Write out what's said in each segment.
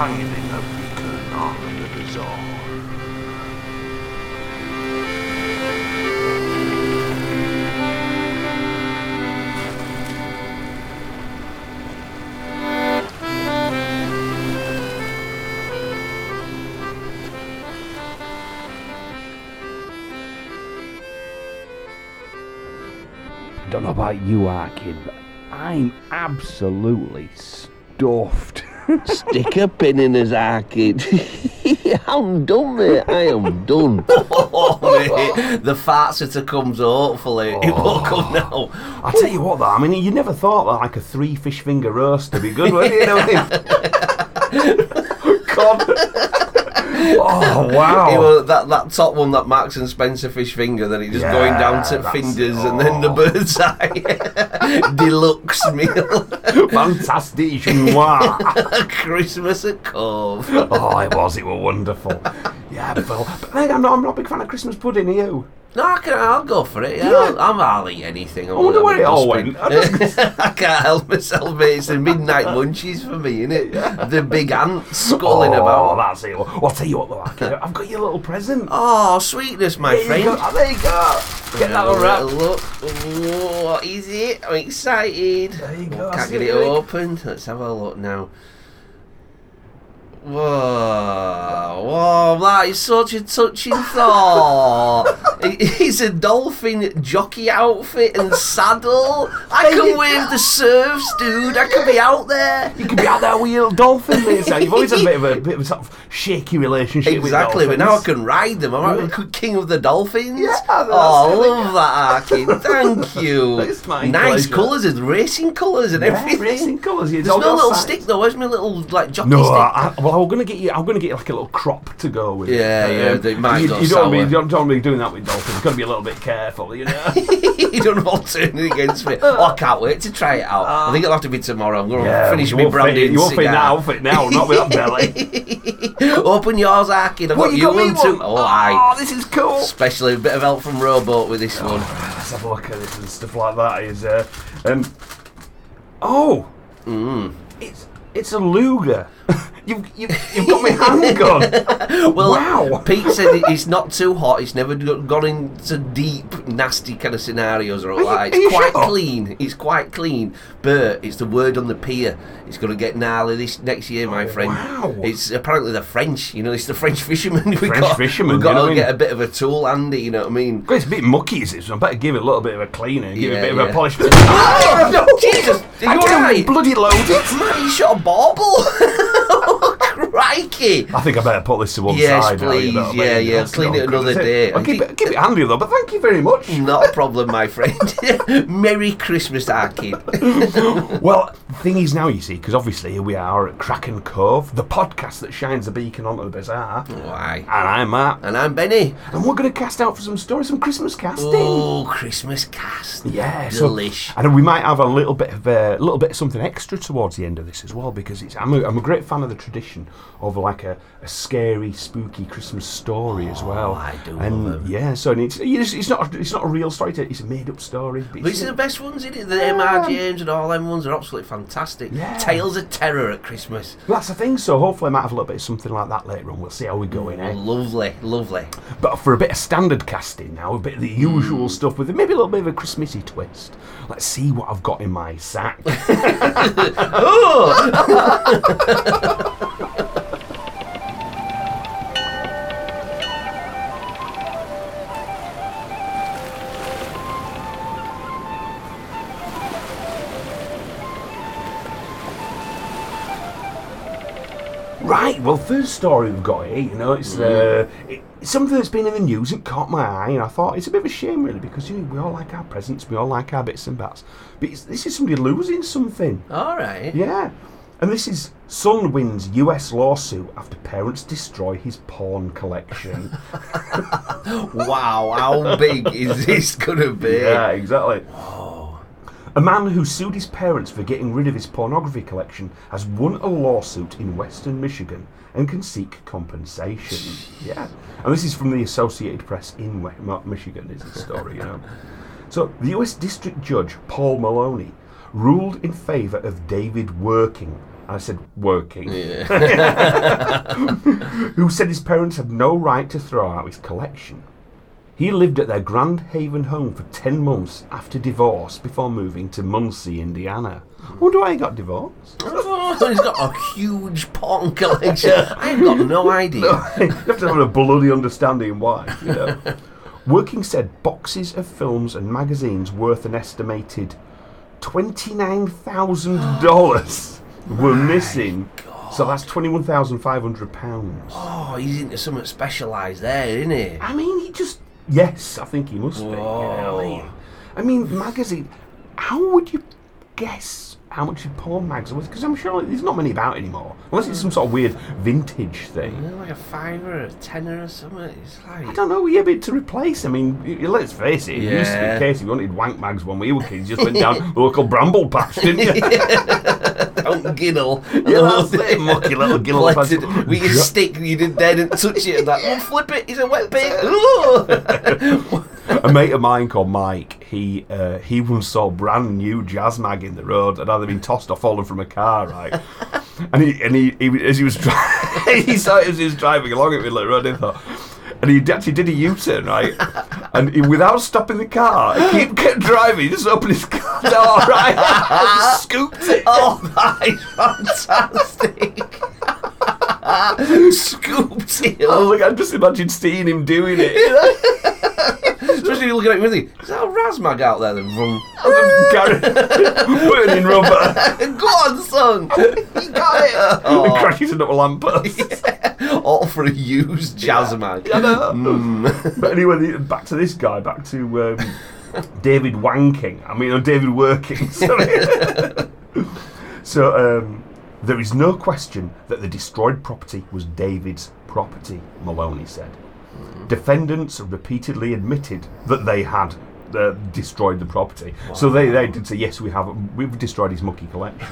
shining a beacon on the bazaar. Don't know about you, Arkin, but I'm absolutely stuffed. Stick a pin in his arcade. I'm done, mate. I am done. Oh, mate, the farts are to come, so hopefully it will oh. come now. I tell you what, though, I mean, you never thought that like a three fish finger roast would be good, would you? you know what I mean? God. Oh wow! was that, that top one that Marks and Spencer fish finger, then it just going down to Yeah, fingers it. and then the Oh. bird's eye deluxe meal. Fantastic noir. Christmas at Cove. Oh, it was. It was wonderful. Yeah, but, but I'm not. I'm not a big fan of Christmas pudding. Are you? No, I can, I'll go for it. Yeah. I'll, I'm, I'll eat anything. I wonder where it all went. I I can't help myself, mate. It's the midnight munchies for me, innit? The big ants sculling oh, about. that's it. Well, I'll tell you what, though, Arkin, I've got your little present. Oh, sweetness, my there friend. you go. Oh, there you go. Get that a Look. Ooh, What is it? I'm excited. There you go, Can't get it it, Rick. open. Let's have a look now. Whoa, whoa, that is such a touching thought. He's a dolphin jockey outfit and saddle. I can wave the surfs, dude. I can be out there. You could be out there with your dolphin, mate. You've always had a bit of a bit of a sort of shaky relationship Exactly, with but now I can ride them. I'm like king of the dolphins. Yeah, oh, I love that, Arkin. Thank you. Nice colours and racing colours and Yeah, everything. racing colours. There's no little stick though. Where's my little like jockey No, stick? I, I- well, I'm gonna get you. I'm gonna get like a little crop to go with. it. Yeah, yeah, they might you, you don't want be, you don't, don't want doing that with dolphins. You've got to be a little bit careful, you know. you don't all turning against me. Oh, I can't wait to try it out. I think it'll have to be tomorrow. I'm going to yeah, finish you my branding You won't fit in that outfit now, not with that belly. Open yours, Arkin. I've What, got you you got one too. Oh, aye. Oh, this is cool. Especially a bit of help from Rowboat with this one. Let's have a look at this and stuff like that. Is uh, um, oh, Mm. it's it's a Luger. you've, you've you've got my handgun. Well, Wow. Pete said it's not too hot. It's never gone into deep, nasty kind of scenarios or you- like. It's quite sure? clean. It's quite clean. But it's the word on the pier. It's going to get gnarly this next year, my oh, friend. wow. It's apparently the French. You know, it's the French fishermen. We've French got, fishermen, We've got to I get a bit of a tool handy. You know what I mean? It's a bit mucky, is it? So I better give it a little bit of a cleaning. give it Yeah, a bit of a polish. Oh, no, Jesus! Are you alright? bloody loaded. Man, you shot a bauble. Crikey! I think I better put this to one Yes, side. now, you please. know, Yeah, yeah, that's clean it another day. I'll keep, it, keep it handy though, but thank you very much. Not a problem, my friend. Merry Christmas, Arkin. Well, the thing is now, you see, because obviously here we are at Kraken Cove, the podcast that shines a beacon onto the bazaar. Why? And I'm Matt. And I'm Benny. And we're going to cast out for some stories, some Christmas casting. Oh, Christmas cast. Yeah, so- and we might have a little bit of a little bit of something extra towards the end of this as well because it's I'm a, I'm a great fan of the tradition of like a, a scary, spooky Christmas story as well. Oh, I do and yeah, so it's it's it's not a, it's not a real story. It's a made up story. but These are the best ones, isn't it? The M.R. James and all them ones are absolutely fantastic. Yeah. Tales of Terror at Christmas. That's the thing. So hopefully, I might have a little bit of something like that later on. We'll see how we go in. Eh? Lovely, lovely. But for a bit of standard casting now, a bit of the usual stuff with maybe a little bit of a Christmassy twist. Let's see what I've got in my sack. Right, story we've got here, you know, it's, uh, it, it's something that's been in the news and caught my eye, and I thought it's a bit of a shame, really, because you know, we all like our presents, we all like our bits and bats. But it's, this is somebody losing something. All right. Yeah. And this is son wins US lawsuit after parents destroy his porn collection. Wow, how big is this gonna be? yeah, exactly. A man who sued his parents for getting rid of his pornography collection has won a lawsuit in western Michigan and can seek compensation. Yeah. And this is from the Associated Press in Michigan, is the story, you know. So, the US District Judge, Paul Maloney, ruled in favour of David Werking I said working. Yeah. Who said his parents had no right to throw out his collection. He lived at their Grand Haven home for 10 months after divorce before moving to Muncie, Indiana. Wonder why he got divorced. He's got a huge porn collection. I ain't got no idea. you have to have a bloody understanding why, you know. Werking said boxes of films and magazines worth an estimated $29,000 were missing. So that's £21,500. Oh, he's into something specialised there, isn't he? I mean, he just. Yes, I think he must be. you know what I Whoa. mean? I mean, magazine. How would you guess how much porn mags are worth? Because I'm sure there's not many about anymore. Unless it's some sort of weird vintage thing. You know, like a fiver or a tenner or something. It's like I don't know, yeah, but to replace, I mean, y- y- let's face it, it used to be Yeah. the case if you wanted wank mags when we were kids, you just went down the local bramble patch, didn't you? Don't giddle. Yeah, that's it, mucky little giddle patch. With your stick, you didn't dare didn't touch it. And that, oh, flip it, he's a wet pig. Ooh. A mate of mine called Mike, he uh, he once saw a brand new jazz mag in the road and either been tossed or fallen from a car, right? and he and he, he as he was dri- he saw it as he was driving along it with the road, he thought. And he actually did a U-turn, right? And he, without stopping the car, he kept, kept driving. He just opened his car door, right? and scooped it. Oh, that is fantastic. Scooped it Oh, look, I just imagine seeing him doing it. Especially you looking at it with you. Is that a Razmag out there? Then. Garrett, burning rubber. Go on, son. You got it. And crashes into a lamppost. All for a used Jazzmag. I know. But anyway, back to this guy, back to um, David Wanking. I mean, uh, David Werking. Sorry. so um, there is no question that the destroyed property was David's property. Maloney said. Defendants repeatedly admitted that they had. Uh, destroyed the property, so they, they did say yes. We have we've destroyed his mucky collection.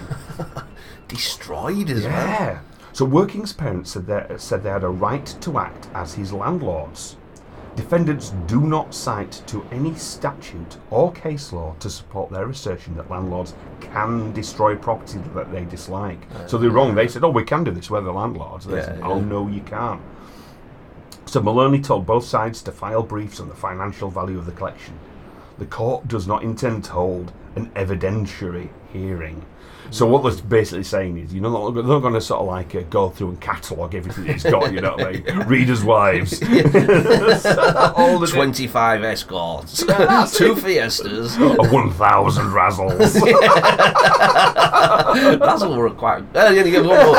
Destroyed as well. Yeah. So Werking's parents said said they had a right to act as his landlords. Defendants do not cite to any statute or case law to support their assertion that landlords can destroy property that they dislike. so they're wrong. They said, "Oh, we can do this. We're the landlords." They Yeah, said, yeah. "Oh no, you can't." So Maloney told both sides to file briefs on the financial value of the collection. The court does not intend to hold an evidentiary hearing. So what they're basically saying is, you know, they're not going to sort of like uh, go through and catalogue everything he's got. You know what I mean? Readers' wives, all the 25 escorts, two fiestas. a one thousand razzles. All we're quite. You only one more.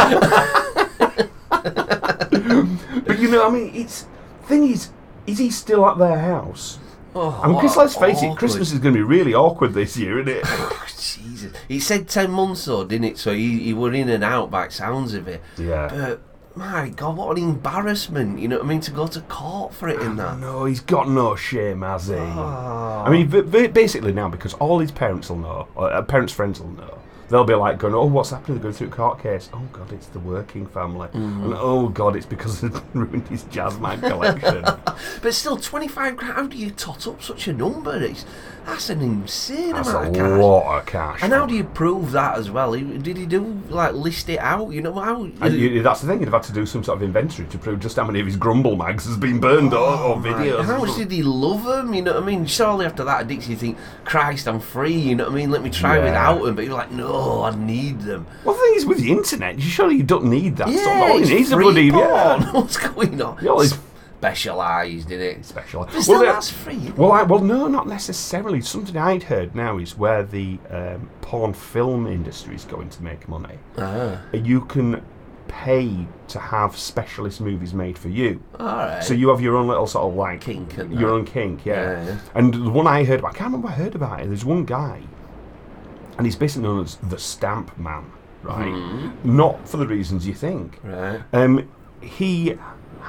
but you know, I mean, it's thing is, is he still at their house? Oh, I mean, what let's face it. Christmas is going to be really awkward this year, isn't it? Jesus. He said 10 months though, didn't it? So he, he were in and out by sounds of it. Yeah. But, my God, what an embarrassment, you know what I mean, to go to court for it in that. No, he's got no shame, has he? Oh. I mean, basically now, because all his parents will know, or uh, parents' friends will know, they'll be like going, "Oh, what's happening?" They're going through a court case. Oh God, it's the working family, Mm-hmm. and oh God, it's because they ruined his jazz mag collection. But still, 25 grand, how do you tot up such a number? It's, that's an insane That's amount of cash. a lot of cash. And how do you prove that as well? Did he do, like, list it out? You know, how. You, that's the thing. You'd have had to do some sort of inventory to prove just how many of his grumble mags has been burned or, or oh videos. How much did he love them? You know what I mean? Surely after that addiction, you think, Christ, I'm free. You know what I mean? Let me try Yeah. without them. But you're like, no, I need them. Well, the thing is, with the internet, you surely you don't need that stuff. Yeah, All you need is a bloody porn. yeah. What's going on? Yeah, it's- Specialised in it. special. But still, the- that's free. Well, I, well, no, not necessarily. Something I'd heard now is where the um, porn film industry is going to make money. Ah, You can pay to have specialist movies made for you. all right. So you have your own little sort of like Kink your that. own kink, yeah. Yeah. And the one I heard about, I can't remember I heard about it. There's one guy, and he's basically known as the Stamp Man, right? Mm-hmm. Not for the reasons you think. right. Um, he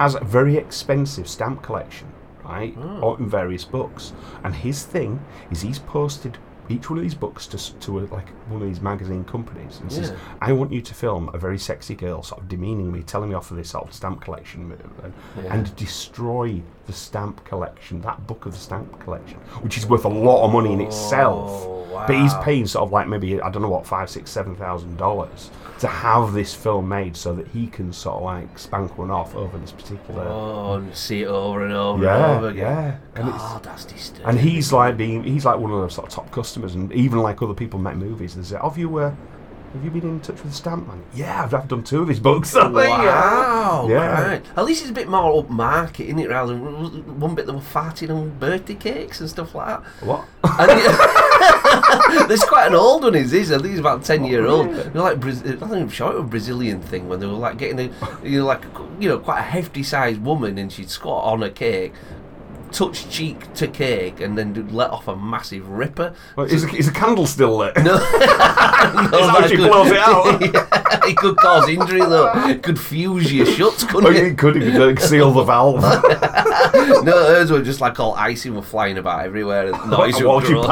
has a very expensive stamp collection, right, ah. Oh. or in various books. And his thing is he's posted each one of these books to, to a, like one of these magazine companies and says, Yeah. "I want you to film a very sexy girl, sort of demeaning me, telling me off of this sort of stamp collection, and, Yeah. and destroy the stamp collection, that book of the stamp collection, which is worth a lot of money in itself." Oh, But he's paying sort of like maybe I don't know what five, six, seven thousand dollars to have this film made so that he can sort of like spank one off over this particular. Oh, and see it over and over and yeah, over again. yeah, and it's God, that's disturbing. and he's like being he's like one of those sort of top customers, and even like other people make movies. Say, "Have you uh, have you been in touch with Stamp Man?" Yeah, I've, I've done two of his books. Wow, Yeah. right. At least it's a bit more upmarket, isn't it? Rather than one bit that were farting on birthday cakes and stuff like that. What? And there's quite an old one, is this? I think he's about ten year old. really? You know, like Braz- I think I'm sure it was a Brazilian thing when they were like getting a, you know, like you know, quite a hefty sized woman, and she'd squat on a cake, touch cheek to cake, and then let off a massive ripper. Well, is, is the candle still lit? No, that how she could- blows it out? Yeah, it could cause injury though. It could fuse your shuts, Oh, couldn't it? you could you could uh, seal the valve. No, hers were just like all icing were flying about everywhere. And noise While she grow.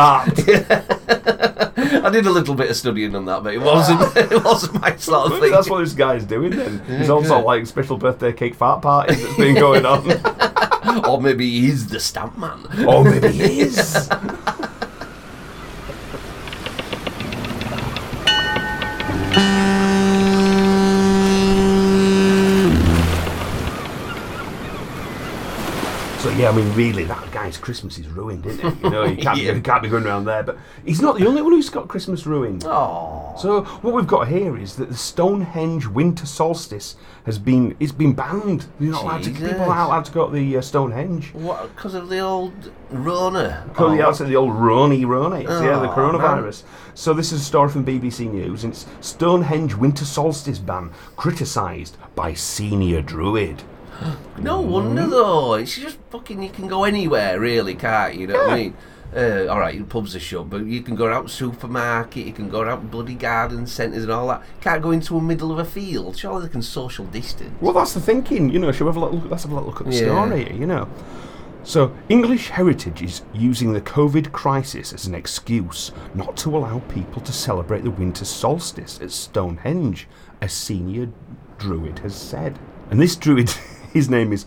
I did a little bit of studying on that, but it wasn't. it wasn't my sort of thing. that's what this guy's doing then. He's also like special birthday cake fart parties that's been going on. or maybe he's the stamp man. oh, maybe he is. yeah, I mean, really, that guy's Christmas is ruined, isn't it? You know, you can't, Yeah. you can't be going around there. But he's not the only one who's got Christmas ruined. Oh, So what we've got here is that the Stonehenge winter solstice has been it's been banned. You're not allowed to people aren't allowed to go to the uh, Stonehenge. what? Because of the old Rona. Because the outside the old Roni Roni, yeah, the Oh, coronavirus. So this is a story from BBC News. And it's Stonehenge winter solstice ban criticised by senior druid. No wonder though. It's just fucking. You can go anywhere, really, can't you? You know what I mean? Uh, all right, your pubs are shut, but you can go out supermarket, you can go out bloody garden centres and all that. Can't go into the middle of a field. Surely they can social distance. Well, that's the thinking. You know, shall we have a little? Let's have a little look at the Yeah. story. You know. So, English Heritage is using the COVID crisis as an excuse not to allow people to celebrate the winter solstice at Stonehenge, a senior druid has said. And this druid, his name is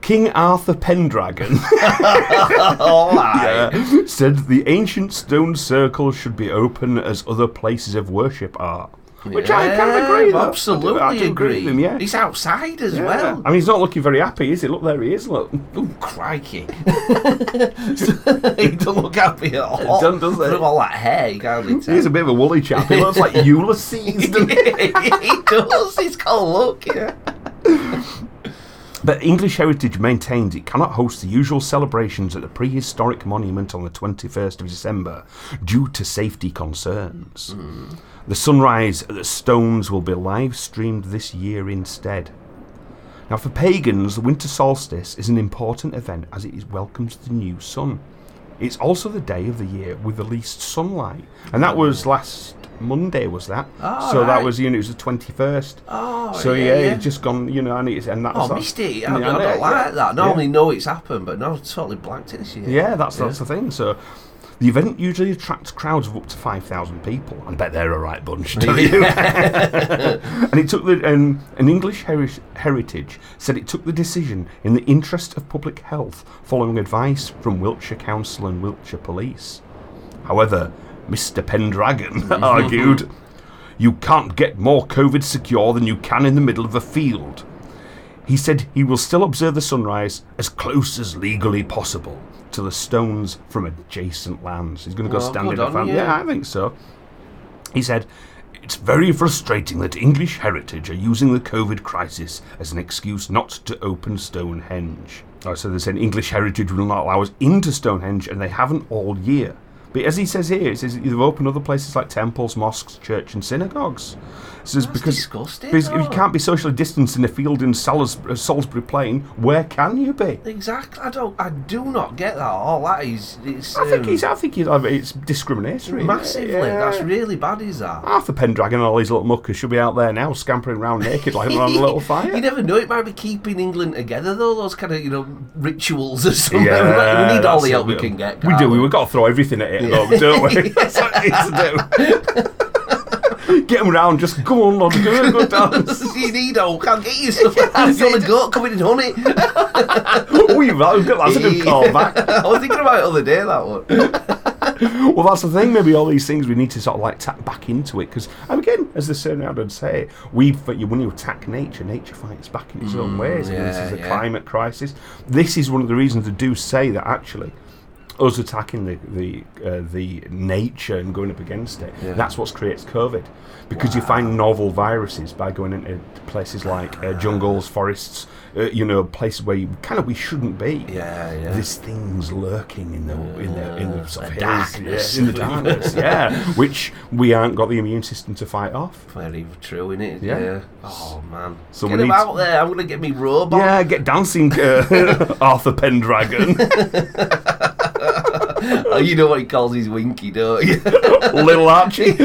King Arthur Pendragon. uh, said the ancient stone circle should be open as other places of worship are. Which I kind of agree. Yeah, though. Absolutely I do agree. with him, yeah. He's outside as Yeah. well. I mean, he's not looking very happy, is he? Look, there he is. Look. Ooh, crikey. he don't look happy at all. don't, does he? Through all that hair, you can't. He's a bit of a woolly chap. He looks like Ulysses. doesn't he? he does. He's got a look, yeah. But English Heritage maintains it cannot host the usual celebrations at the prehistoric monument on the 21st of December due to safety concerns. Hmm. The sunrise at the Stones will be live streamed this year instead. Now, for pagans, the winter solstice is an important event as it is- welcomes the new sun. It's also the day of the year with the least sunlight, and that was hmm. last Monday. Was that? Oh, so that was you know it was the twenty first. Oh, So yeah, yeah, yeah. just gone, you know, and it's and that's Oh, that- missed it. I, Yeah, I don't like yeah. that. Normally know it's happened, but no, totally blanked it this year. Yeah, that's that's the thing. So the event usually attracts crowds of up to five thousand people. I bet they're a right bunch, don't you? and it took the um, an English heri- heritage said it took the decision in the interest of public health, following advice from Wiltshire Council and Wiltshire Police. However, Mr. Pendragon argued, "You can't get more COVID secure than you can in the middle of a field." He said he will still observe the sunrise as close as legally possible to the stones from adjacent lands. He's going to go Well, stand in fan. you. Yeah, I think so. He said, It's very frustrating that English heritage are using the COVID crisis as an excuse not to open Stonehenge. Oh, so they're saying English heritage will not allow us into Stonehenge, and they haven't all year. But as he says here, it says they've opened other places like temples, mosques, church, and synagogues. Says That's because disgusting, because if you can't be socially distanced in a field in Salis- uh, Salisbury Plain, where can you be? Exactly. I don't. I do not get that. All that is. It's, I think um, he's. I think he's. It's discriminatory. massively. Yeah. That's really bad. Is that? Arthur Pendragon and all these little muckers should be out there now, scampering around naked like around a little fire. You never know. It might be keeping England together, though. Those kind of you know rituals or something. Yeah, we need all the help we can get. We do. We've got to throw everything at it. taking them, don't we? That's what we need to do. Get him round, just go on, lad, go, go dance. you need all, can't get you stuff. If you want a goat coming in honey. oh, you that, that's a good callback. I was thinking about it the other day, that one. Well, that's the thing. Maybe all these things we need to sort of like tap back into it because, again, as the Cernard would say, we when you attack nature, nature fights back in its own mm, ways. and this is a yeah. climate crisis. This is one of the reasons they do say that actually. Us attacking the the uh, the nature and going up against it. Yeah. That's what creates COVID, because you find novel viruses by going into places like uh, jungles, forests, uh, you know, places where you kind of we shouldn't be. Yeah, yeah. There's things lurking in the in the in the sort of the darkness. yeah, in the darkness, yeah, which we aren't got the immune system to fight off. Very true, innit? Yeah. Yeah. Oh, man. So get him out there. I'm to get me robot. Yeah, get dancing, uh, Arthur Pendragon, Oh, you know what he calls his winky, don't you? little Archie.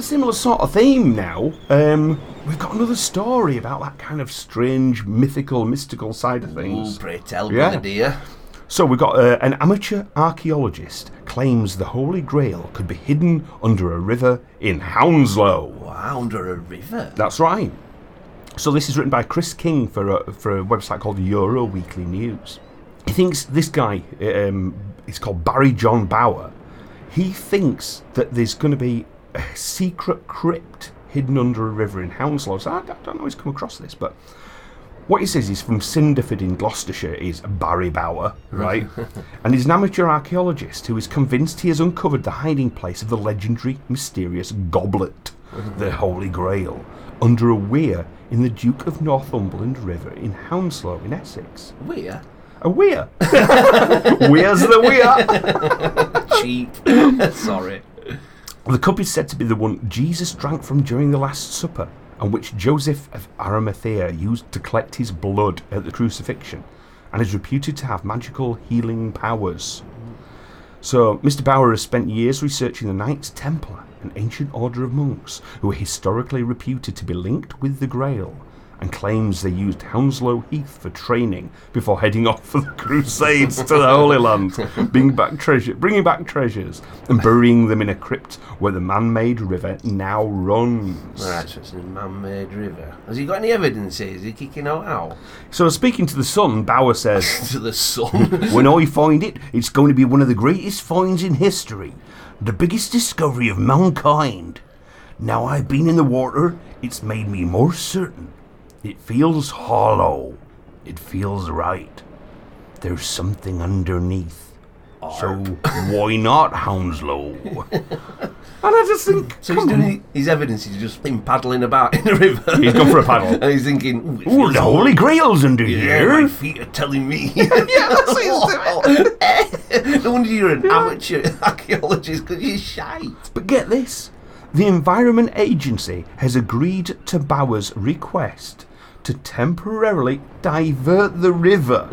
Similar sort of theme now, um, we've got another story about that kind of strange, mythical, mystical side of Ooh, things. pray tell, Yeah. dear. So we've got uh, an amateur archaeologist claims the Holy Grail could be hidden under a river in Hounslow. Wow, under a river. That's right. So this is written by Chris King for a, for a website called Euro Weekly News. He thinks this guy um, is called Barry John Bauer. He thinks that there's going to be a secret crypt hidden under a river in Hounslow. So I, I don't know he's come across this, but what he says is from Cinderford in Gloucestershire is Barry Bauer, right? and he's an amateur archaeologist who is convinced he has uncovered the hiding place of the legendary, mysterious goblet, the Holy Grail, under a weir in the Duke of Northumberland River in Hounslow in Essex. Weir? A weir? Where's the weir? Cheap. Sorry. The cup is said to be the one Jesus drank from during the Last Supper, and which Joseph of Arimathea used to collect his blood at the crucifixion, and is reputed to have magical healing powers. So, Mr. Bauer has spent years researching the Knights Templar, an ancient order of monks who are historically reputed to be linked with the Grail, and claims they used Hounslow Heath for training before heading off for the Crusades to the Holy Land, bringing back treasure, bringing back treasures, and burying them in a crypt where the man-made river now runs. Alright, so it's a man-made river. Has he got any evidence here? Is he kicking out out So, speaking to the Sun, Bauer says. to the sun? When I find it, it's going to be one of the greatest finds in history. The biggest discovery of mankind. Now I've been in the water, it's made me more certain. It feels hollow. It feels right. There's something underneath. So why not Hounslow? and I just think, so he's come on. doing his evidence is just him paddling about in the river. He's gone for a paddle. and he's thinking, Ooh, the Holy Grail's under Yeah, here. my feet are telling me. yeah, that's what he's doing. no wonder you're an amateur archaeologist because you're shite. But get this the Environment Agency has agreed to Bauer's request to temporarily divert the river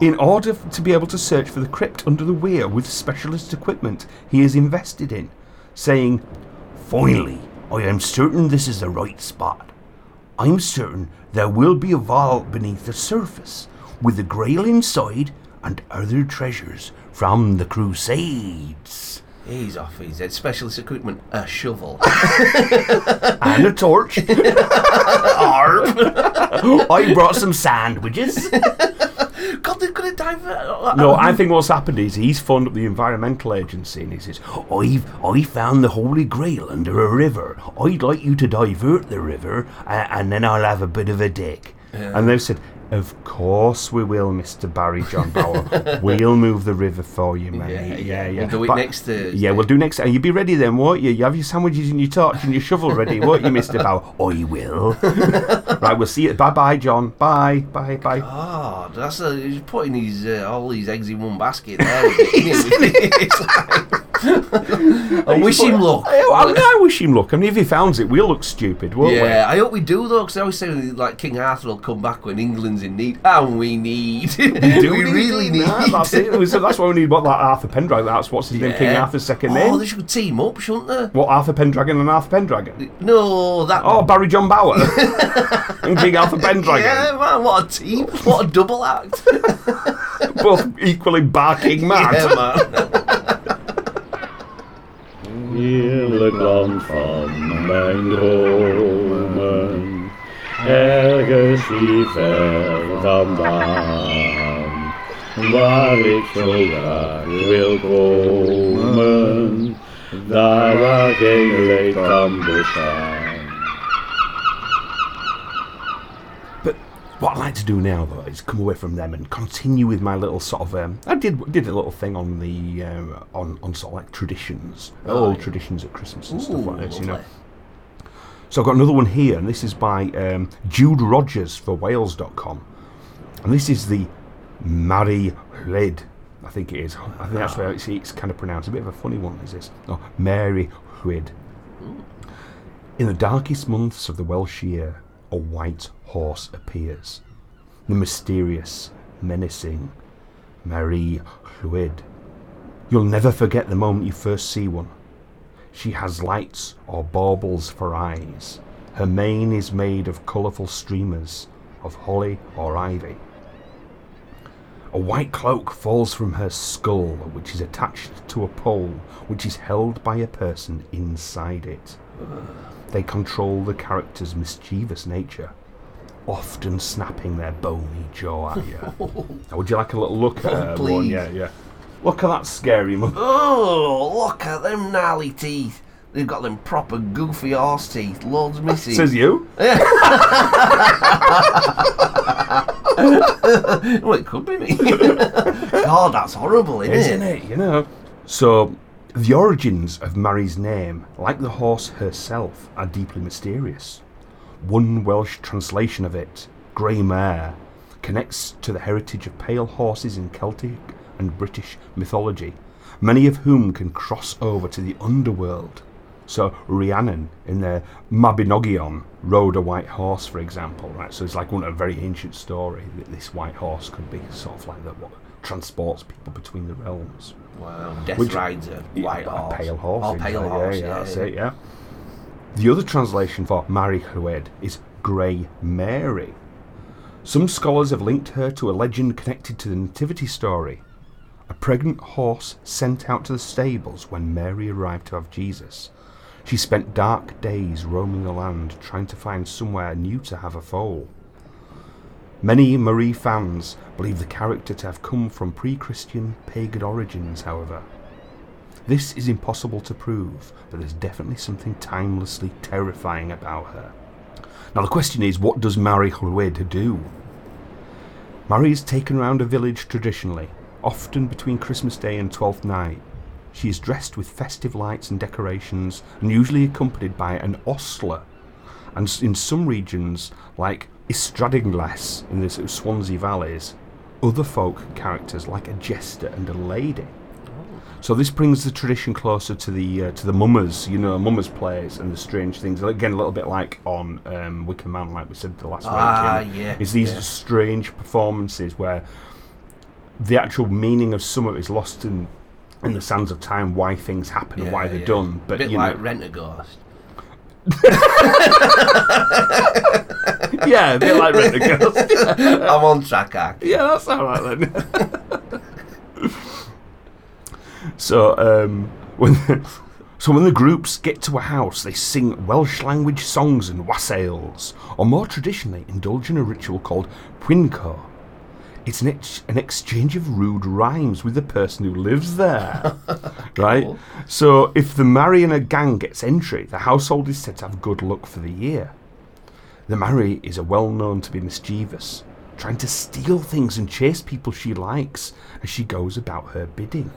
in order to be able to search for the crypt under the weir with specialist equipment he has invested in, saying, Finally, I am certain this is the right spot. I'm certain there will be a vault beneath the surface with the grail inside and other treasures from the Crusades. He's off his head. Specialist equipment, a shovel. and a torch. I brought some sandwiches. God, they're going to divert. No, I think what's happened is he's phoned up the environmental agency and he says, "I've I found the Holy Grail under a river. I'd like you to divert the river, uh, and then I'll have a bit of a dig." And they've said, "Of course we will, Mister Barry John Bauer. we'll move the river for you, mate. Yeah, Yeah, yeah. We'll do it But- next Thursday. Yeah, we'll do next. And you'll be ready then, won't you? You have your sandwiches and your torch and your shovel ready, won't you, Mister Bauer? I will. right, we'll see you. Bye, bye, John. Bye, bye, bye. Oh, that's a, he's putting his uh, all these eggs in one basket there. he? it's like, I wish him luck. I, I, I wish him luck. I mean, if he founds it, we'll look stupid, won't we? Yeah, I hope we do though, because I always say like King Arthur will come back when England's in need, ah, and we need. we? do we really need? Nah, that's it. So that's why we need what that Arthur Pendragon. That's what's his name, King Arthur's second name. Oh, they should team up, shouldn't they? What Arthur Pendragon and Arthur Pendragon? No, that. Oh, Barry John Bauer and King Arthur Pendragon, yeah, man, what a team! What a double act! both equally barking mad. yeah, man. Heerlijk land van mijn dromen, ergens hier ver vandaan, waar ik zo graag wil komen, daar waar geen leed kan bestaan. What I'd like to do now, though, is come away from them and continue with my little sort of. Um, I did did a little thing on the um, on on sort of like traditions, old Right. traditions at Christmas and stuff like this, you know. So I've got another one here, and this is by um, Jude Rogers for Wales.com. And this is the Mari Lwyd. I think it is. I think that's where it's, it's kind of pronounced. A bit of a funny one, is this? Oh, Mari Lwyd. In the darkest months of the Welsh year, a white horse appears. The mysterious, menacing Mari Lwyd. You'll never forget the moment you first see one. She has lights or baubles for eyes. Her mane is made of colourful streamers of holly or ivy. A white cloak falls from her skull, which is attached to a pole, which is held by a person inside it. They control the character's mischievous nature, often snapping their bony jaw at you. Now, would you like a little look at oh, her? One? Yeah, yeah. Look at that scary mother. Oh, look at them gnarly teeth. They've got them proper goofy horse teeth. Lord's missing. Says you. well, it could be me. God, that's horrible, isn't, isn't it? it? You know. So, the origins of Mary's name, like the horse herself, are deeply mysterious. One Welsh translation of it, Grey Mare, connects to the heritage of pale horses in Celtic and British mythology, many of whom can cross over to the underworld. So Rhiannon in the Mabinogion rode a white horse, for example, right? So it's like one a very ancient story that this white horse could be sort of like the what transports people between the realms. Wow, Death Which- rides a white a horse. pale horse. Oh, pale horse, yeah, yeah. that's it, yeah. The other translation for Mari Lwyd is Grey Mary. Some scholars have linked her to a legend connected to the Nativity story. A pregnant horse sent out to the stables when Mary arrived to have Jesus. She spent dark days roaming the land trying to find somewhere new to have a foal. Many Marie fans believe the character to have come from pre Christian pagan origins, however. This is impossible to prove, but there's definitely something timelessly terrifying about her. Now, the question is what does Mari Lwyd do? Mary is taken around a village traditionally, often between Christmas Day and Twelfth Night. She is dressed with festive lights and decorations, and usually accompanied by an ostler. And in some regions, like Ystradgynlais in the Swansea valleys, other folk characters like a jester and a lady. So this brings the tradition closer to the uh, to the mummers, you know, mummers plays and the strange things. Again, a little bit like on um, Wicker Man, like we said the last Ah, week. yeah, It's these yeah. strange performances where the actual meaning of some of it is lost in in the sands of time. Why things happen and why they're yeah. done. But bit you like know, Rent a Ghost. yeah, a bit like Rent a Ghost. I'm on track, Ark. Yeah, that's all right then. so, um, when so when the groups get to a house, they sing Welsh language songs and wassails, or more traditionally, indulge in a ritual called pwnco. It's an, ex- an exchange of rude rhymes with the person who lives there, right? So, if the Mariana gang gets entry, the household is said to have good luck for the year. The Mary is a well known to be mischievous, trying to steal things and chase people she likes as she goes about her bidding.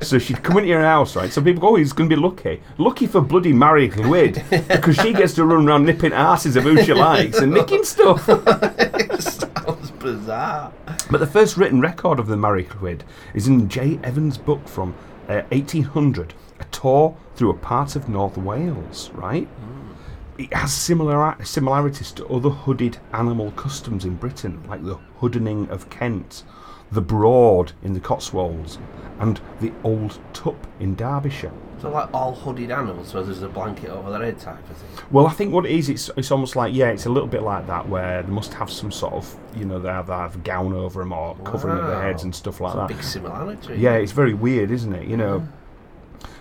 so she'd come into your house, right? So people go, oh, he's going to be lucky. Lucky for bloody Mari Lwyd, because she gets to run around nipping asses of who she likes and nicking stuff. Sounds bizarre. But the first written record of the Mari Lwyd is in J. Evans' book from uh, 1800, a tour through a part of North Wales, right? It has similar similarities to other hooded animal customs in Britain, like the hoodening of Kent, the Broad in the Cotswolds, and the Old Tup in Derbyshire. So like all hooded animals, so there's a blanket over their head type of thing. Well, I think what it is, it's, it's almost like, yeah, it's a little bit like that, where they must have some sort of, you know, they have, they have a gown over them or covering up their heads and stuff like It's a that. big similarity. Yeah, it's very weird, isn't it? You know. Mm.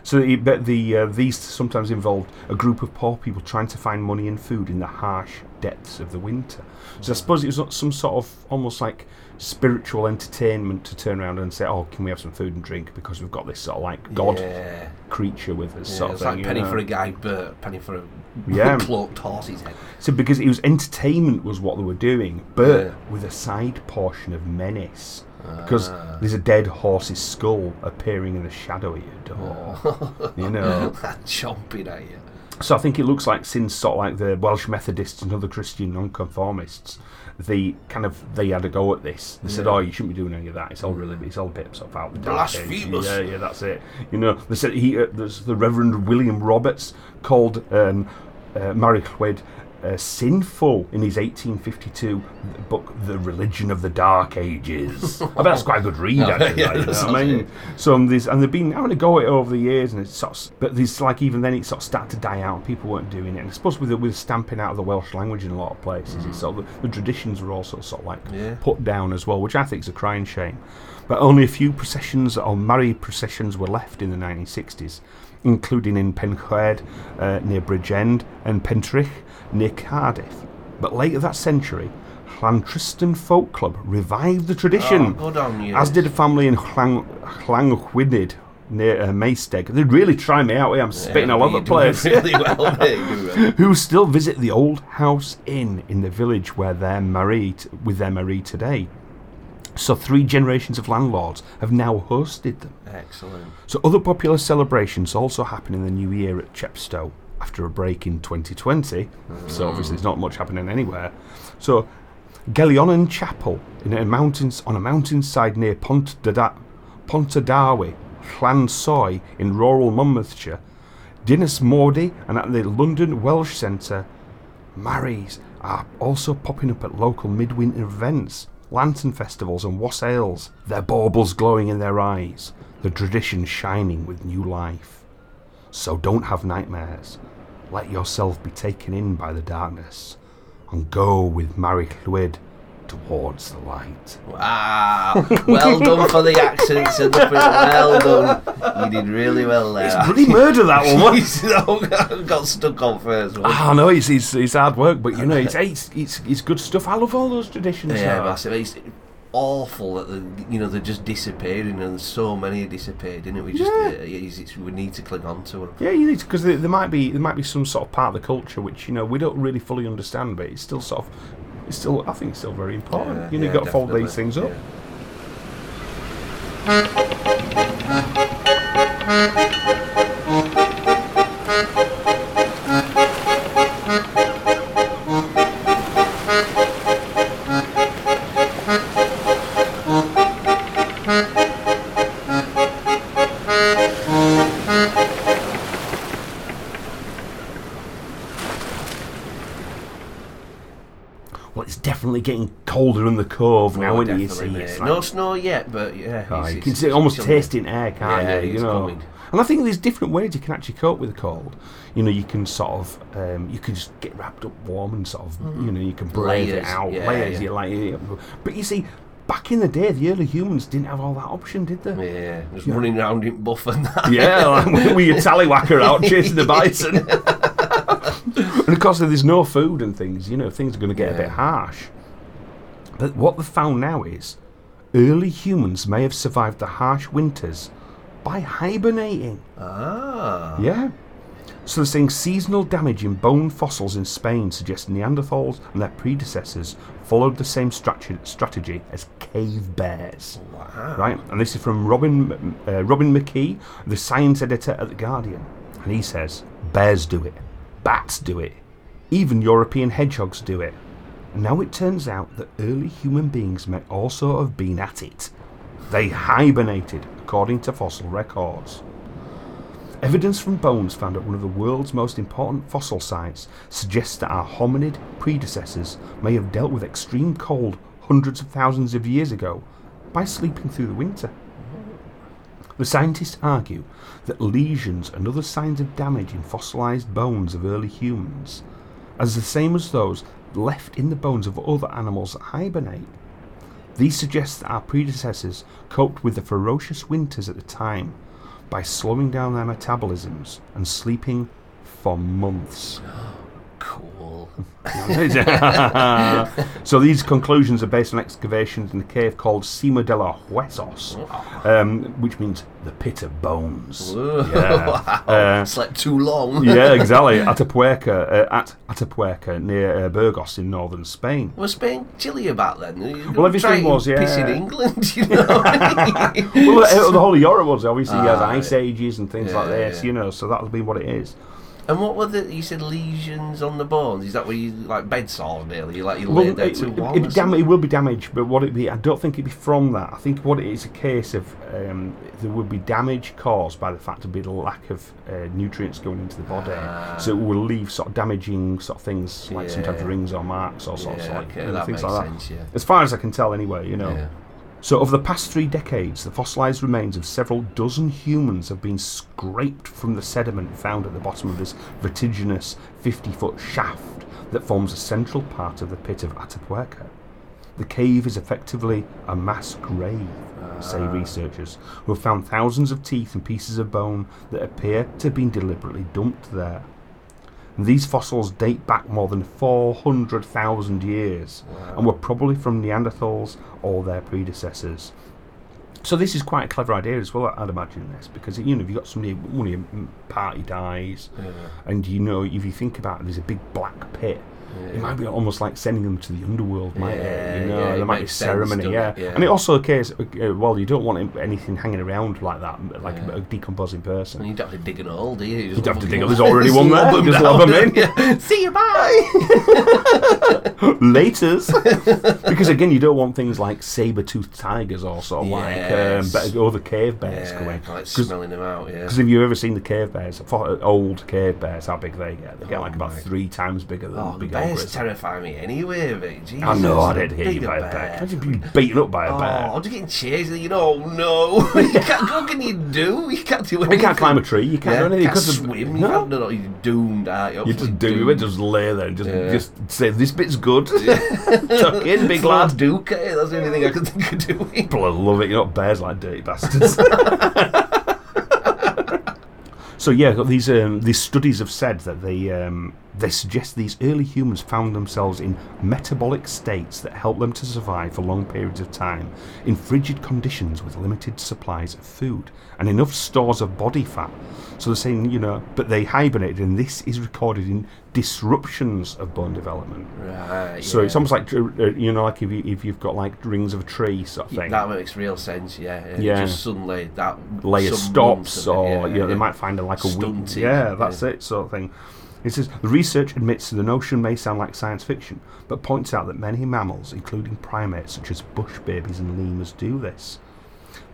So it, the uh, these sometimes involved a group of poor people trying to find money and food in the harsh depths of the winter. So I suppose it was some sort of almost like spiritual entertainment to turn around and say, "Oh, can we have some food and drink because we've got this sort of like god Yeah. creature with us." Yeah, sort it's of thing, like penny know. for a guide bird, penny for a Yeah. cloaked horse's head. So because it was entertainment was what they were doing, but Yeah. with a side portion of menace. Because Ah. there's a dead horse's skull appearing in the shadow of your door. you know. Chomping at you. So I think it looks like since sort of like the Welsh Methodists and other Christian nonconformists, they kind of they had a go at this. They said, "Oh, you shouldn't be doing any of that. It's all really, it's all a bit sort of out the dark age." Blasphemous. Yeah, yeah, that's it. You know, they said he, uh, there's the Reverend William Roberts called um, uh, Mari Lwyd uh, sinful in his 1852 book, The Religion of the Dark Ages. I bet that's quite a good read, actually. yeah, that, you know I mean? it. So um, there's, and they've been having a go at it over the years, and it's sort of, but there's like even then it sort of started to die out. People weren't doing it, and I suppose with the, with stamping out of the Welsh language in a lot of places, it's sort of the, traditions were also sort of like Yeah. put down as well, which I think is a crying shame. But only a few processions or Murray processions were left in the 1960s, including in Penchwerd uh, near Bridgend and Pentyrch near Cardiff. But later that century, Llantrisant Folk Club revived the tradition Oh, good on you. as did a family in Llangynwyd near uh, Maesteg. They really try me out here. I'm spitting all over the place. Really well, mate. You do well. Who still visit the old house inn in the village where they're married with their Marie today. So three generations of landlords have now hosted them. Excellent. So other popular celebrations also happen in the new year at Chepstow after a break in 2020. So mm. obviously there's not much happening anywhere. So Gellionnen Chapel in a mountains on a mountainside near Pontda- Pontardawe, Llansoy in rural Monmouthshire, Dinas Mawddwy and at the London Welsh Centre, marries are also popping up at local midwinter events, lantern festivals and wassails, their baubles glowing in their eyes, the tradition shining with new life. So don't have nightmares. Let yourself be taken in by the darkness and go with Mari Lwyd towards the light. Wow. Well done for the accents and the well done. You did really well there. Bloody murder that one? He's got stuck on first one. Ah, no, it's, it's, it's hard work, but you know, it's, it's, it's, it's good stuff. I love all those traditions. Yeah, massive. It's awful that the, you know they're just disappearing, and so many are disappeared. It? We just Yeah. uh, it's, it's, we need to cling on to them. Yeah, you need to because there, there might be there might be some sort of part of the culture which you know we don't really fully understand, but it's still sort of it's still I think it's still very important. Yeah, you know, yeah, you've got to fold these things up. Getting colder in the cove now, Oh, isn't it? You see, mate. it's no snow yet, but yeah, Oh, you can see, almost chilly. taste it in air, can't Yeah, you? You know. coming. And I think there's different ways you can actually cope with the cold. You know, you can sort of, um, you can just get wrapped up warm and sort of, you know, you can brave it out, yeah, layers. yeah. You like, but you see, back in the day, the early humans didn't have all that option, did they? Yeah, just running around in buff and that. Yeah, like with your tallywhacker out chasing the bison. and of course, if there's no food and things, you know, things are going to get a bit harsh. But what they've found now is early humans may have survived the harsh winters by hibernating. Ah. Yeah. So they're saying seasonal damage in bone fossils in Spain suggests Neanderthals and their predecessors followed the same strate- strategy as cave bears. Wow. Right, and this is from Robin uh, Robin McKie, the science editor at the Guardian, and he says bears do it, bats do it, even European hedgehogs do it. Now it turns out that early human beings may also have been at it. They hibernated, according to fossil records. Evidence from bones found at one of the world's most important fossil sites suggests that our hominid predecessors may have dealt with extreme cold hundreds of thousands of years ago by sleeping through the winter. The scientists argue that lesions and other signs of damage in fossilized bones of early humans are the same as those left in the bones of other animals that hibernate. These suggest that our predecessors coped with the ferocious winters at the time by slowing down their metabolisms and sleeping for months. Cool. so these conclusions are based on excavations in a cave called Sima de los Huesos, um, which means the pit of bones. Yeah. Uh, Slept too long. yeah, exactly. Atapuerca, uh, at Atapuerca near uh, Burgos in northern Spain. Was Spain chilly about then? You Well, everything was, yeah. Piss in England, you know. well, uh, the whole of Europe was obviously Ah, ice ages and things yeah, like this, yeah. you know. So that'll be what it is. And what were the? You said lesions on the bones. Is that where you like bed sores nearly? You like you Well, lay there it, too long? or dam- it will be damaged, but what it be? I don't think it'd be from that. I think what it is a case of um, there would be damage caused by the fact of be the lack of uh, nutrients going into the body, Ah. so it will leave sort of damaging sort of things like sometimes rings or marks or sorts Yeah, like okay, you that things makes like sense, that. yeah. As far as I can tell, anyway, you know. So, over the past three decades, the fossilized remains of several dozen humans have been scraped from the sediment found at the bottom of this vertiginous 50 foot shaft that forms a central part of the pit of Atapuerca. The cave is effectively a mass grave, say ah. researchers, who have found thousands of teeth and pieces of bone that appear to have been deliberately dumped there. These fossils date back more than 400,000 years and were probably from Neanderthals or their predecessors. So this is quite a clever idea as well, I'd imagine this, because you know if you've got somebody, one of your party dies, and you know if you think about it, there's a big black pit. It might be almost like sending them to the underworld, might it? You know, there might be ceremony, yeah. And it also occurs, uh, well, you don't want anything hanging around like that, like a, a decomposing person. And you'd have to dig an hole, do you? You You'd have to dig it. There's already one there. lob 'em Just down. lob 'em in. See you, bye. Laters, because again, you don't want things like saber-toothed tigers or sort of Yes. like um, other cave bears yeah, going. like Because smelling them out, yeah. Because have you ever seen the cave bears? For- Old cave bears, how big they get? They get Oh like about three times bigger than Oh, the big bears terrify me anyway, mate. Jesus, I know, I didn't hear you by a bear. Imagine being beaten up by a Oh, bear. I'm just getting chased. You know, oh no! you can't, what can you do? You can't do anything. You can't climb a tree. You can't Yeah, do anything can't because swim. You no. can't, no, no, you're doomed. Aren't you? You just Absolutely do it. doomed. Just lay there and just Yeah. just say this bit's good. Tuck in, big lad. Duke at. That's the only thing I can think of doing. People love it. You know, bears like dirty bastards. So yeah, these um, these studies have said that they um, they suggest these early humans found themselves in metabolic states that help them to survive for long periods of time in frigid conditions with limited supplies of food and enough stores of body fat. So they're saying, you know, but they hibernated, and this is recorded in disruptions of bone development. Right. So yeah. it's almost like uh, you know, like if you if you've got like rings of a tree sort of thing. That makes real sense, yeah. yeah. Yeah. Just suddenly that layer stops, or yeah, you know, they might find a, like a weak. Yeah, that's it, sort of thing. It says the research admits the notion may sound like science fiction, but points out that many mammals, including primates such as bush babies and lemurs, do this.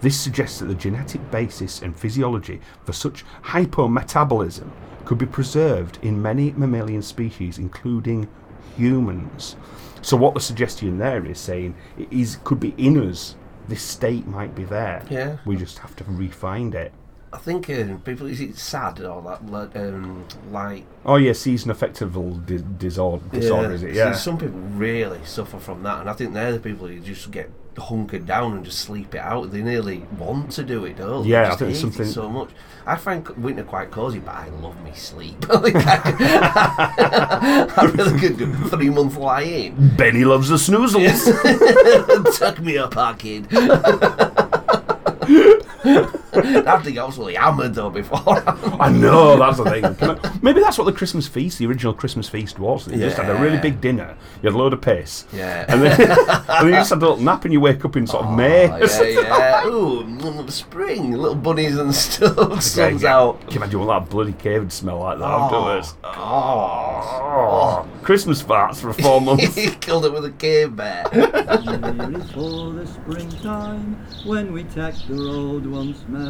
This suggests that the genetic basis and physiology for such hypometabolism could be preserved in many mammalian species, including humans. So what the suggestion there is saying it is could be in us. This state might be there. Yeah. We just have to refine it. I think um, people is it sad or that like, um, like Oh yeah, season affective di- disorder, disorder is it? Yeah. Some people really suffer from that, and I think they're the people who just get hunkered down and just sleep it out. They nearly want to do it, don't they? Yeah, I think it's hate it something- so much. I find winter quite cosy, but I love me sleep. Like, I, I really could do three month lie in. Benny loves the snoozles. Tuck me up, our kid. I'd be absolutely hammered though before. I know that's the thing. Can I- maybe that's what the Christmas feast, the original Christmas feast, was. You just had a really big dinner. You had a load of piss. Yeah. And then, and then you just had a little nap, and you wake up in sort of May. Oh, yeah, yeah. Ooh, mm, spring, little bunnies and stuff. Sun's out. Can you imagine what that bloody cave would smell like that afterwards? Oh, Oh, Christmas farts for four months. he killed it with a cave bear. Here is for the springtime when we take the road once more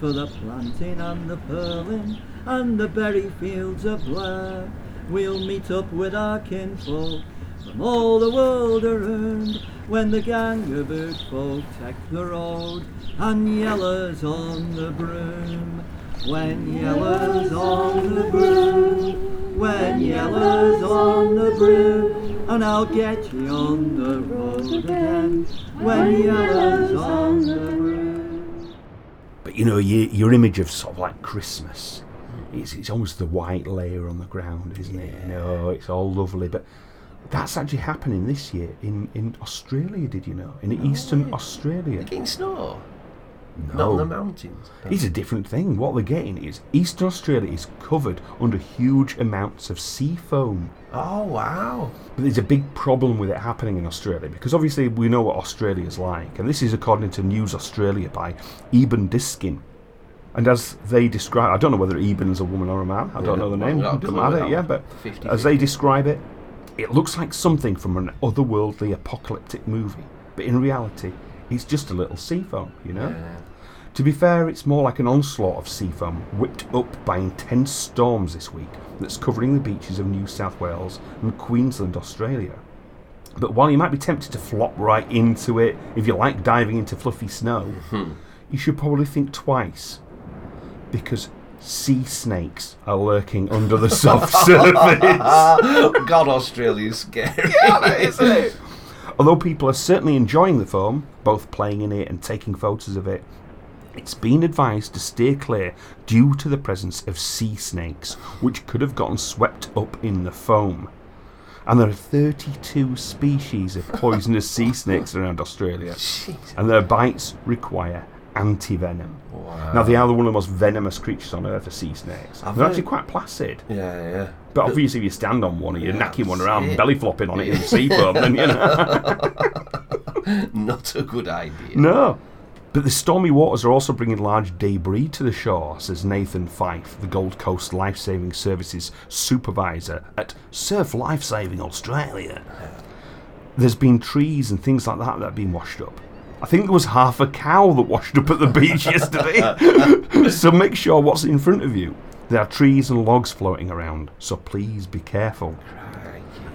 for the planting and the pearling and the berry fields of Blair. We'll meet up with our kinfolk from all the world around when the gang of good folk take the road and yellers on the broom. When yellers on the broom, when yellers on the broom, and I'll get you on the road again. When yellers on the broom. You know, your, your image of sort of like Christmas, it's, it's almost the white layer on the ground, isn't it? You know, it's all lovely. But that's actually happening this year in, in Australia, did you know? In oh, eastern way. Australia. Getting snow. Not No. on the mountains. It's a different thing. What they're getting is Eastern Australia is covered under huge amounts of sea foam. Oh wow. But there's a big problem with it happening in Australia because obviously we know what Australia's like, and this is according to News Australia by Eben Diskin. And as they describe, I don't know whether Eben's a woman or a man. I don't know the name. not Doesn't matter. Yeah, but 50-50. as they describe it, it looks like something from an otherworldly apocalyptic movie. But in reality, it's just a little sea foam. You know. Yeah. To be fair, it's more like an onslaught of sea foam whipped up by intense storms this week that's covering the beaches of New South Wales and Queensland, Australia. But while you might be tempted to flop right into it if you like diving into fluffy snow, you should probably think twice because sea snakes are lurking under the soft surface. God, Australia's scary. Although people are certainly enjoying the foam, both playing in it and taking photos of it, it's been advised to steer clear due to the presence of sea snakes, which could have gotten swept up in the foam. And there are 32 species of poisonous sea snakes around Australia, and their bites require anti-venom. Now, they are one of the most venomous creatures on earth, are sea snakes. I've They're actually quite placid. Yeah, yeah. But obviously, if you stand on one and you're Yeah, knacking one around, belly flopping on it in the sea foam, then you know. Not a good idea. No. But the stormy waters are also bringing large debris to the shore, says Nathan Fife, the Gold Coast Life Saving Services supervisor at Surf Life Saving Australia. There's been trees and things like that that have been washed up. I think there was half a cow that washed up at the beach yesterday. so make sure what's in front of you. There are trees and logs floating around, so please be careful.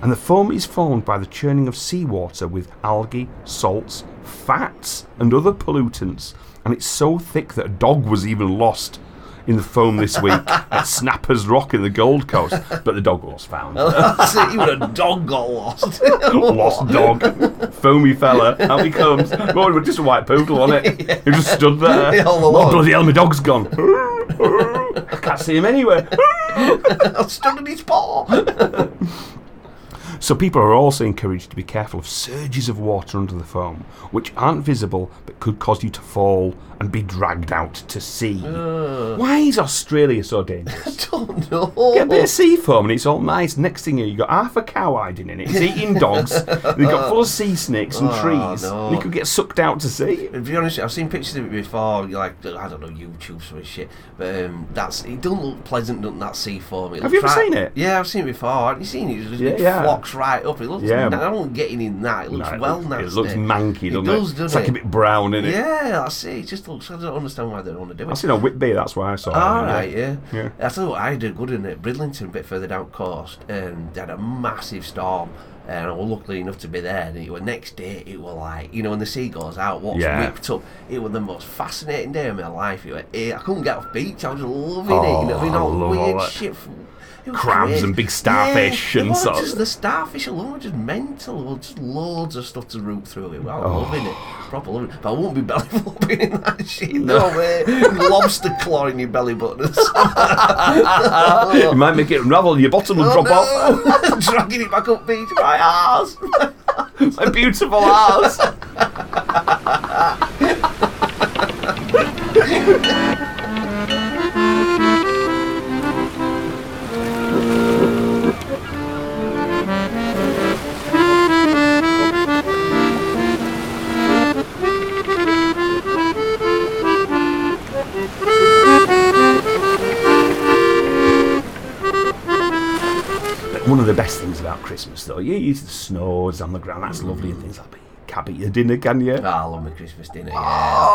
And the foam is formed by the churning of seawater with algae, salts, fats, and other pollutants. And it's so thick that a dog was even lost in the foam this week at Snappers Rock in the Gold Coast. But the dog was found. Even a dog got lost. Lost dog, foamy fella. Out he comes. It was just a white poodle on it. He just stood there. Yeah, all oh, bloody hell, my dog's gone. I can't see him anywhere. I stood in his paw. So people are also encouraged to be careful of surges of water under the foam, which aren't visible but could cause you to fall and be dragged out to sea. Why is Australia so dangerous? don't know. Get a bit of sea foam and it's all nice. Next thing you, you got half a cow hiding in it. It's eating dogs. They've got full of sea snakes and Oh, trees. no. And you could get sucked out to sea. To be honest, I've seen pictures of it before, like I don't know YouTube some shit, but um, that's it. doesn't look pleasant, doesn't that sea foam? It Have you ever right- seen it? Yeah, I've seen it before. Haven't you seen it? It, just, Yeah, it yeah. flocks right up. It looks. Yeah. I don't getting in that. It looks No, it well looks, nasty. It looks manky, doesn't it? does, doesn't it's like it? a bit brown in it. Yeah, that's it. It just looks. I don't understand why they don't want to do it. I seen on Whitby, that's why I saw it. All right, yeah. Yeah. I what, I did good in it. Bridlington, a bit further down coast, and they had a massive storm. And I was lucky enough to be there. And it was next day, it was like, you know, when the sea goes out, what's Yeah. whipped up. It was the most fascinating day of my life. It was, eh, I couldn't get off beach. I was loving it. You know, what I mean, Oh, all weird shit. It was Crabs great. and big starfish yeah, and just the starfish alone just mental. Well, just loads of stuff to root through it. Well, I'm Oh. loving it, proper loving it. But I won't be belly flopping in that shit. No, way. Lobster claw in your belly buttons. You might make it unravel and your bottom will oh, drop off. Oh, no. Dragging it back up beach, my ass. my beautiful ass. One of the best things about Christmas, though, you use the snows on the ground. That's lovely and things like that. Can't beat your dinner, can you? Ah, I love my Christmas dinner. Yeah,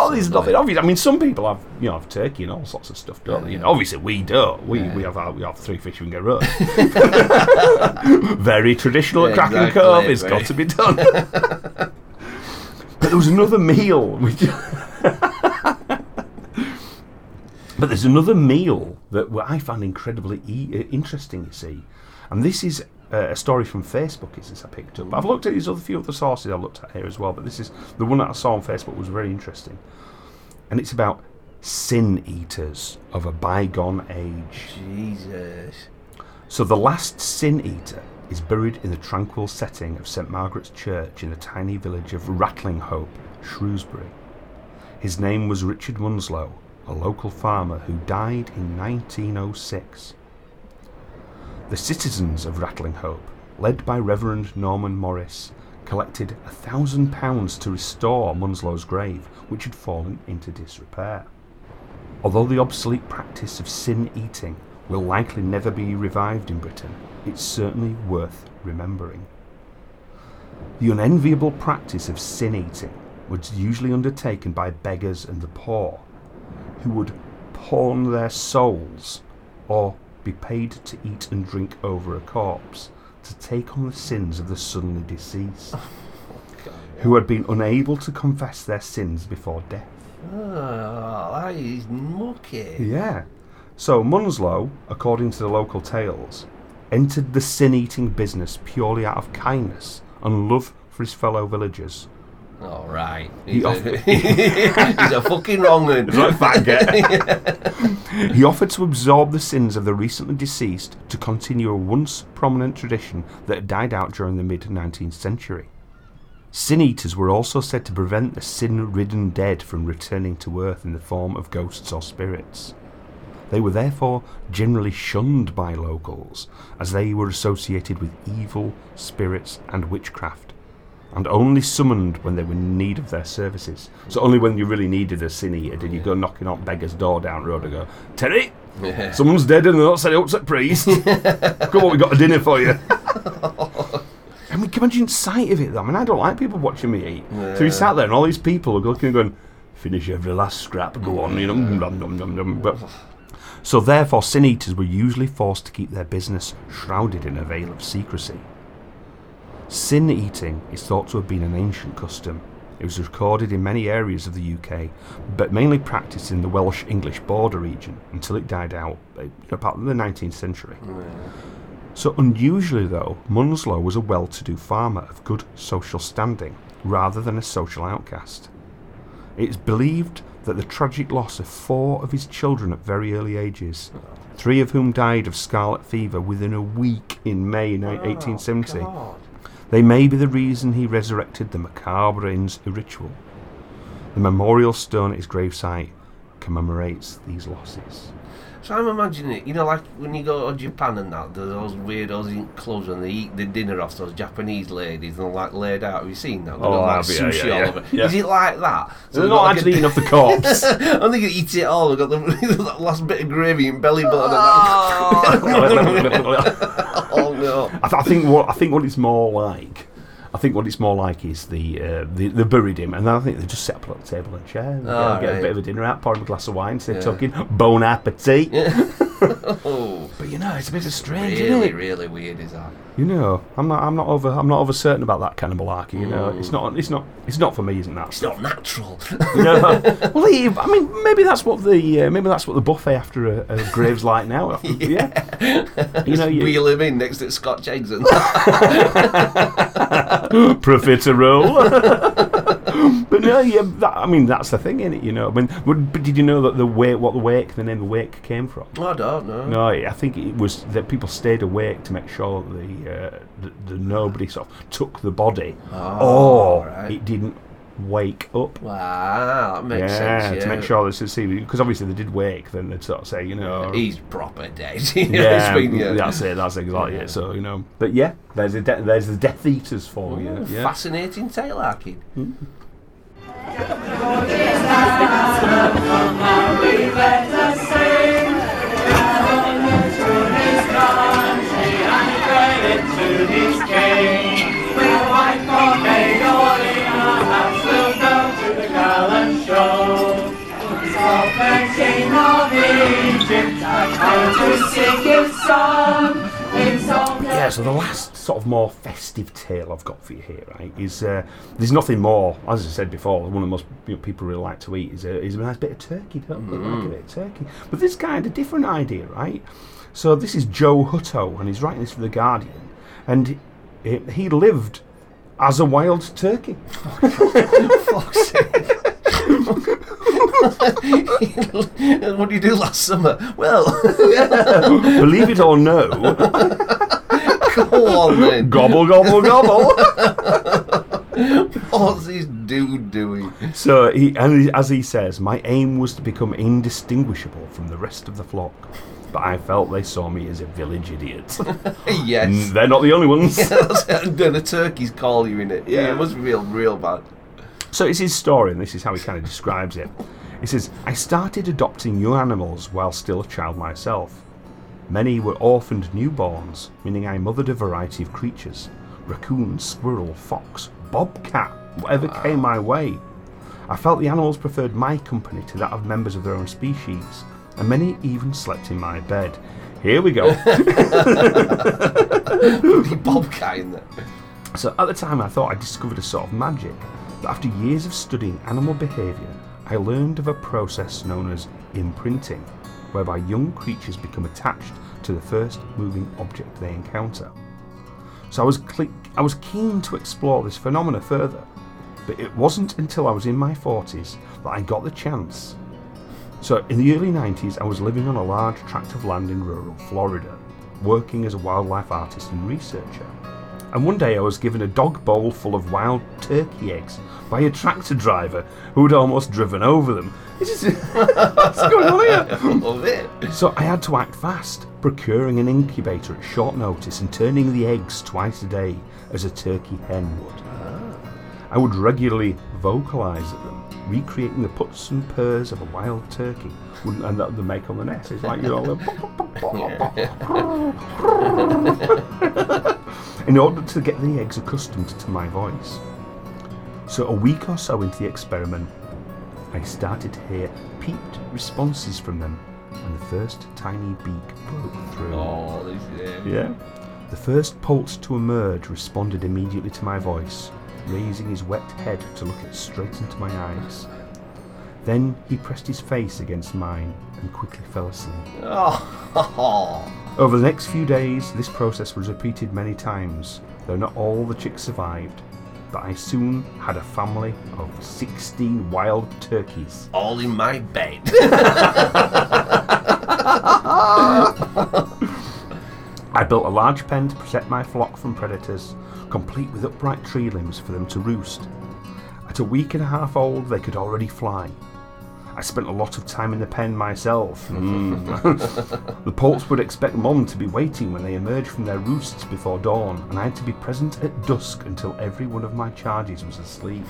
Oh, there's nothing obvious. I mean, some people have, you know, have turkey and all sorts of stuff, don't they? You know, obviously we don't. We we have our, we have three fish and get roast. Very traditional at Yeah, Kraken exactly, Cove. It's got to be done. but there was another meal. Which but there's another meal that I found incredibly e- interesting. You see, and this is uh, a story from Facebook. Is this I picked up? I've looked at these other few other sources I've looked at here as well, but this is the one that I saw on Facebook was very interesting, and it's about sin eaters of a bygone age. Jesus. So the last sin eater is buried in the tranquil setting of St Margaret's Church in the tiny village of Ratlinghope, Shrewsbury. His name was Richard Munslow, a local farmer who died in 1906. The citizens of Ratlinghope, led by Reverend Norman Morris, collected a thousand pounds to restore Munslow's grave, which had fallen into disrepair. Although the obsolete practice of sin eating will likely never be revived in Britain, it's certainly worth remembering. The unenviable practice of sin eating was usually undertaken by beggars and the poor, who would pawn their souls or be paid to eat and drink over a corpse to take on the sins of the suddenly deceased, who had been unable to confess their sins before death. Oh, that is mucky. Yeah. So Munslow, according to the local tales, entered the sin eating business purely out of kindness and love for his fellow villagers. All right. He He's, off- a, he's a fucking wrong one. He offered to absorb the sins of the recently deceased to continue a once prominent tradition that died out during the mid 19th century. Sin eaters were also said to prevent the sin ridden dead from returning to earth in the form of ghosts or spirits. They were therefore generally shunned by locals, as they were associated with evil, spirits, and witchcraft, and only summoned when they were in need of their services. So only when you really needed a sin eater did you go knocking on beggar's door down the road and go, Terry, Yeah. someone's dead and they're not set up to priest. Come on, we've got a dinner for you. I mean, can you imagine sight of it though? I mean, I don't like people watching me eat. So he sat there and all these people are looking and going, finish every last scrap, go on, you know, nom, nom, nom, nom. But, so therefore, sin eaters were usually forced to keep their business shrouded in a veil of secrecy. Sin eating is thought to have been an ancient custom. It was recorded in many areas of the UK, but mainly practiced in the Welsh English border region until it died out uh, about the 19th century. So unusually, though, Munslow was a well to do farmer of good social standing rather than a social outcast. It is believed that the tragic loss of four of his children at very early ages, three of whom died of scarlet fever within a week in May 1870, God. They may be the reason he resurrected the macabre ritual. The memorial stone at his gravesite commemorates these losses. So I'm imagining it, you know, like when you go to Japan and that, there's those weirdos in clubs and they eat the dinner off those Japanese ladies and they're like laid out. Have you seen that? They've Oh, got, like I have, yeah, sushi yeah, all yeah. over. Yeah. Is it like that? So they're they've not got actually eating off the corpse. I'm thinking eat it all. They've got the, that last bit of gravy and belly button. I, oh. oh no. Oh, oh, th- I think what I think what it's more like. I think what it's more like is the uh, they buried him, and then I think they just set up a little table and chair, and Ah, get, get a bit of a dinner out, pour him a glass of wine, say Yeah. talking bon appetit. Oh, But you know, it's a bit of strange, isn't really, it? really weird is that? You know, I'm not, I'm not over, I'm not over certain about that kind of malarkey. You know, Mm. it's not, it's not, it's not for me, isn't that? It's not natural. You know, well, he- I mean, maybe that's what the, uh, maybe that's what the buffet after a, a grave's like now. yeah. you know, you, Wheel him in next to Scotch eggs and profiterole. but no, yeah, that, I mean that's the thing, is it? You know, I mean, but, but did you know that the wake, what the wake, the name of the wake came from? I don't know. No, I think it was that people stayed awake to make sure that the, uh, the, the nobody sort of took the body, Oh, or right. it didn't wake up. Wow, that makes yeah, sense. Yeah. to make sure this is because obviously they did wake, then they'd sort of say, you know, he's proper dead. You know, yeah, been, yeah. that's it, that's exactly Yeah. it. So you know, but yeah, there's a de- there's the Death Eaters for you. Oh, Yeah. Fascinating tale, Arkin. Yeah, so the last sort of more festive tale I've got for you here, right, is uh, there's nothing more, as I said before, one of the most you know, people really like to eat is a, is a nice bit of turkey, don't they? Like a bit of turkey. But this guy had a different idea, right? So this is Joe Hutto, and he's writing this for The Guardian, and he, he lived as a wild turkey. Fuck's sake. what did you do last summer? Well, Believe it or no, go on then. gobble, gobble, gobble. What's this dude doing? So he, and as he says, my aim was to become indistinguishable from the rest of the flock, but I felt they saw me as a village idiot. yes. Mm, They're not the only ones. That's then the turkeys call you in it. Yeah, Yeah. it must be real, real bad. So it's his story, and this is how he kind of describes it. He says, I started adopting young animals while still a child myself. Many were orphaned newborns, meaning I mothered a variety of creatures raccoon, squirrel, fox, bobcat, whatever came my way. I felt the animals preferred my company to that of members of their own species, and many even slept in my bed. Here we go. Bobcat in there. So at the time, I thought I discovered a sort of magic, but after years of studying animal behaviour, I learned of a process known as imprinting, whereby young creatures become attached to the first moving object they encounter. So I was I was keen to explore this phenomena further, but it wasn't until I was in my 40s that I got the chance. So in the early 90s, I was living on a large tract of land in rural Florida, working as a wildlife artist and researcher. And one day I was given a dog bowl full of wild turkey eggs by a tractor driver who had almost driven over them. Is what's going on here? So I had to act fast, procuring an incubator at short notice and turning the eggs twice a day as a turkey hen would. I would regularly vocalise at them, recreating the puts and purrs of a wild turkey, Wouldn't- and that the make on the nest. It's like you know, in order to get the eggs accustomed to my voice. So a week or so into the experiment, I started to hear peeped responses from them, and the first tiny beak broke through. Oh, this Yeah. The first poult to emerge responded immediately to my voice, raising his wet head to look it straight into my eyes. Then he pressed his face against mine and quickly fell asleep. Oh, Over the next few days, this process was repeated many times, though not all the chicks survived. But I soon had a family of 16 wild turkeys. all in my bed. I built a large pen to protect my flock from predators, complete with upright tree limbs for them to roost. At a week and a half old, they could already fly. I spent a lot of time in the pen myself. Mm. the poults would expect Mom to be waiting when they emerged from their roosts before dawn, and I had to be present at dusk until every one of my charges was asleep.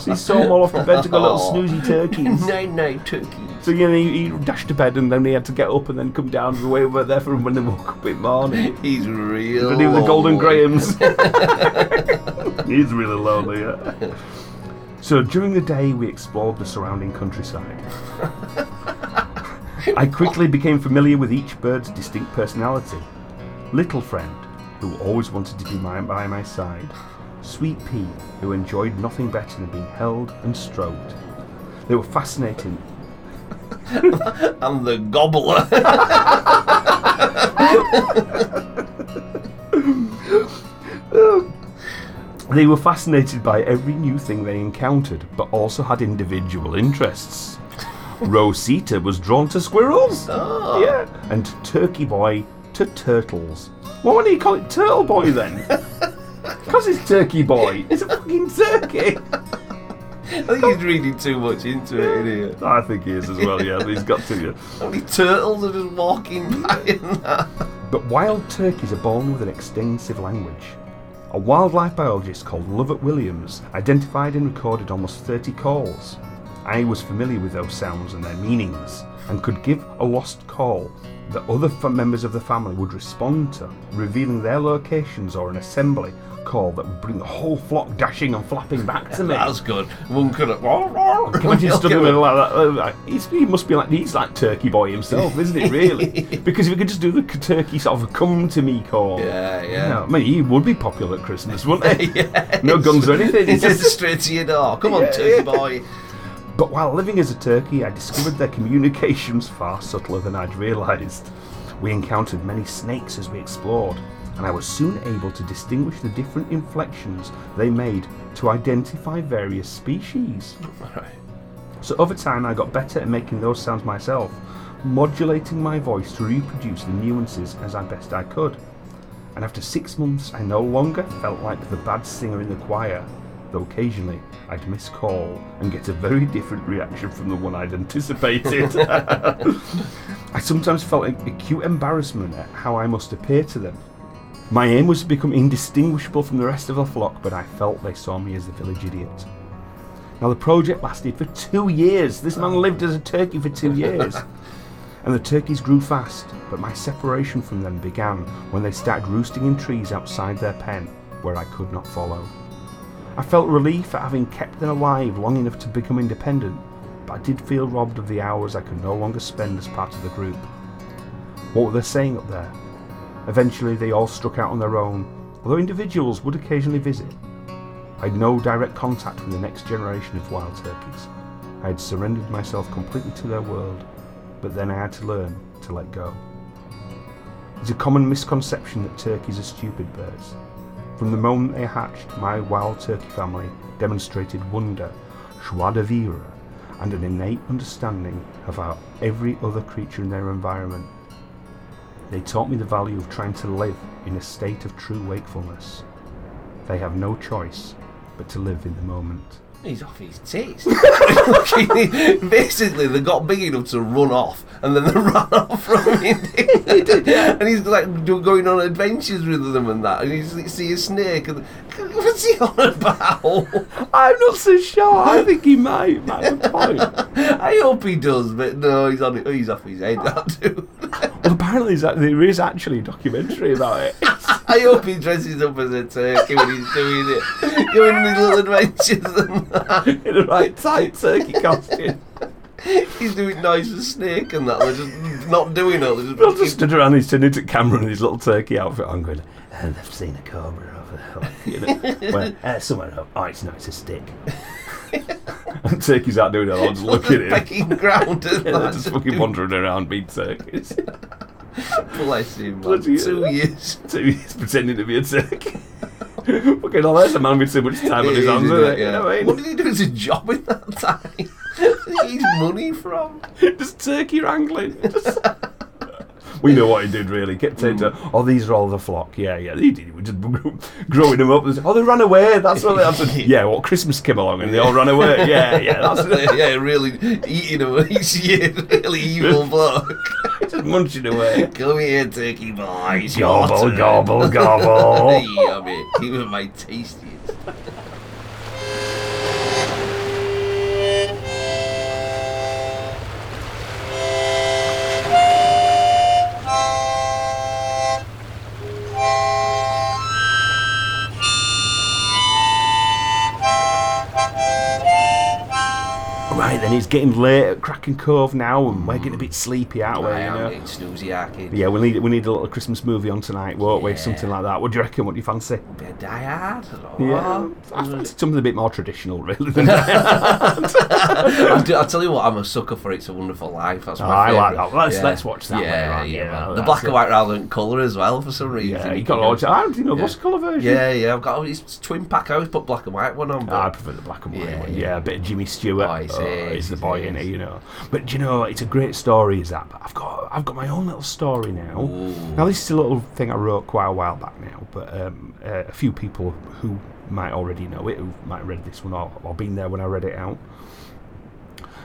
so he saw them all off the bed to go little snoozy turkeys. nine, nine turkeys. So you know, he, he dashed to bed, and then he had to get up and then come down to the way over there for when they woke up in the morning. He's real. Ready with the Golden. Grahams. He's really lonely, yeah. So during the day, we explored the surrounding countryside. I quickly became familiar with each bird's distinct personality. Little Friend, who always wanted to be my, by my side. Sweet Pea, who enjoyed nothing better than being held and stroked. They were fascinating. And the gobbler. They were fascinated by every new thing they encountered, but also had individual interests. Rosita was drawn to squirrels. Oh. Yeah. And Turkey Boy to turtles. Why would he call it Turtle Boy then? Because it's Turkey Boy. It's a fucking turkey. I think he's reading too much into it, isn't he? I think he is as well. Yeah, he's got to. Yeah. How many turtles are just walking by and that? But wild turkeys are born with an extensive language. A wildlife biologist called Lovett Williams identified and recorded almost 30 calls. I was familiar with those sounds and their meanings, and could give a lost call that other members of the family would respond to, revealing their locations or an assembly call that would bring the whole flock dashing and flapping back to me. That's good. One could have. Can you imagine stood in the middle like that? Uh, he must be like he's like Turkey Boy himself, isn't it? Really? because if he could just do the turkey sort of come to me call, Yeah, you yeah. know, I mean, he would be popular at Christmas, wouldn't he? yeah. No guns or anything. He's just- straight to your door. Come on, Yeah, turkey yeah. boy. But while living as a turkey, I discovered their communications far subtler than I'd realised. We encountered many snakes as we explored, and I was soon able to distinguish the different inflections they made to identify various species. Right. So over time, I got better at making those sounds myself, modulating my voice to reproduce the nuances as I best I could. And after six months, I no longer felt like the bad singer in the choir, though occasionally I'd miss call and get a very different reaction from the one I'd anticipated. I sometimes felt acute embarrassment at how I must appear to them. My aim was to become indistinguishable from the rest of the flock, but I felt they saw me as the village idiot. Now, the project lasted for two years. This man lived as a turkey for two years. and the turkeys grew fast, but my separation from them began when they started roosting in trees outside their pen, where I could not follow. I felt relief at having kept them alive long enough to become independent, but I did feel robbed of the hours I could no longer spend as part of the group. What were they saying up there? Eventually, they all struck out on their own, although individuals would occasionally visit. I had no direct contact with the next generation of wild turkeys. I had surrendered myself completely to their world, but then I had to learn to let go. It's a common misconception that turkeys are stupid birds. From the moment they hatched, my wild turkey family demonstrated wonder, joie de vivre, and an innate understanding of how every other creature in their environment. They taught me the value of trying to live in a state of true wakefulness. They have no choice but to live in the moment. He's off his tits. Basically, they got big enough to run off, and then they ran off from him. and he's like going on adventures with them and that. And you see- see a snake, and what's he on about? I'm not so sure. I think he might. might have a point. I hope he does, but no, he's on. He's off his head. That dude. Apparently a- there is actually a documentary about it. I hope he dresses up as a turkey when he's doing it, going on his little adventures and that. in the right tight turkey costume. He's doing nice with snake and that. They're just not doing it. They're just, just stood around, he's turned into camera in his little turkey outfit. I'm going, and I've seen a cobra over there. You know, well, uh, somewhere up. Oh, it's not, it's a stick. and turkey's out doing it, I'll just look at him. pecking ground. Yeah, they're just fucking wandering around being turkeys. Bless him, man. Bloody Two years. So he's pretending to be a turkey. fucking hell, there's a man with too much time on his hands, isn't it? You know what I What did he do as a job in that time? Where did he get money from? Just turkey wrangling. Just- we know what he did really. Kept saying to, oh, these are all the flock. Yeah, yeah, he did. We just growing them up. Oh, they ran away. That's what they answered. Yeah, well, Christmas came along and they all ran away. Yeah, yeah, that's it. yeah, really eating him each year. Really evil bloke. Munching away. Come here, turkey boy. It's your Gobble, turn. gobble, gobble. Yummy. Was my tastiest. Then it's getting late at Kraken Cove now, and we're getting a bit sleepy, aren't we? I You am know? snoozy. Yeah, we need we need a little Christmas movie on tonight, won't we? Yeah. Something like that. What do you reckon? What do you fancy? Bit of Die Hard. Yeah. I fancy something a bit more traditional, really. Than I'll, I'll tell you what, I'm a sucker for It's a Wonderful Life. That's my Oh, I like that. Let's- let's watch that Yeah, later yeah, yeah. The black and white rather than colour as well for some reason. yeah, you got to watch. I don't know what's colour version. Yeah, yeah. I've got it's twin pack. I always put black and white one on. But I prefer the black and white Yeah, one. yeah. Yeah, a bit of Jimmy Stewart. Oh, Oh, is, the boy in it, you know. But you know, it's a great story, is that? But I've got, I've got my own little story now. Ooh. Now this is a little thing I wrote quite a while back now, but um, uh, a few people who might already know it, who might have read this one or, or been there when I read it out.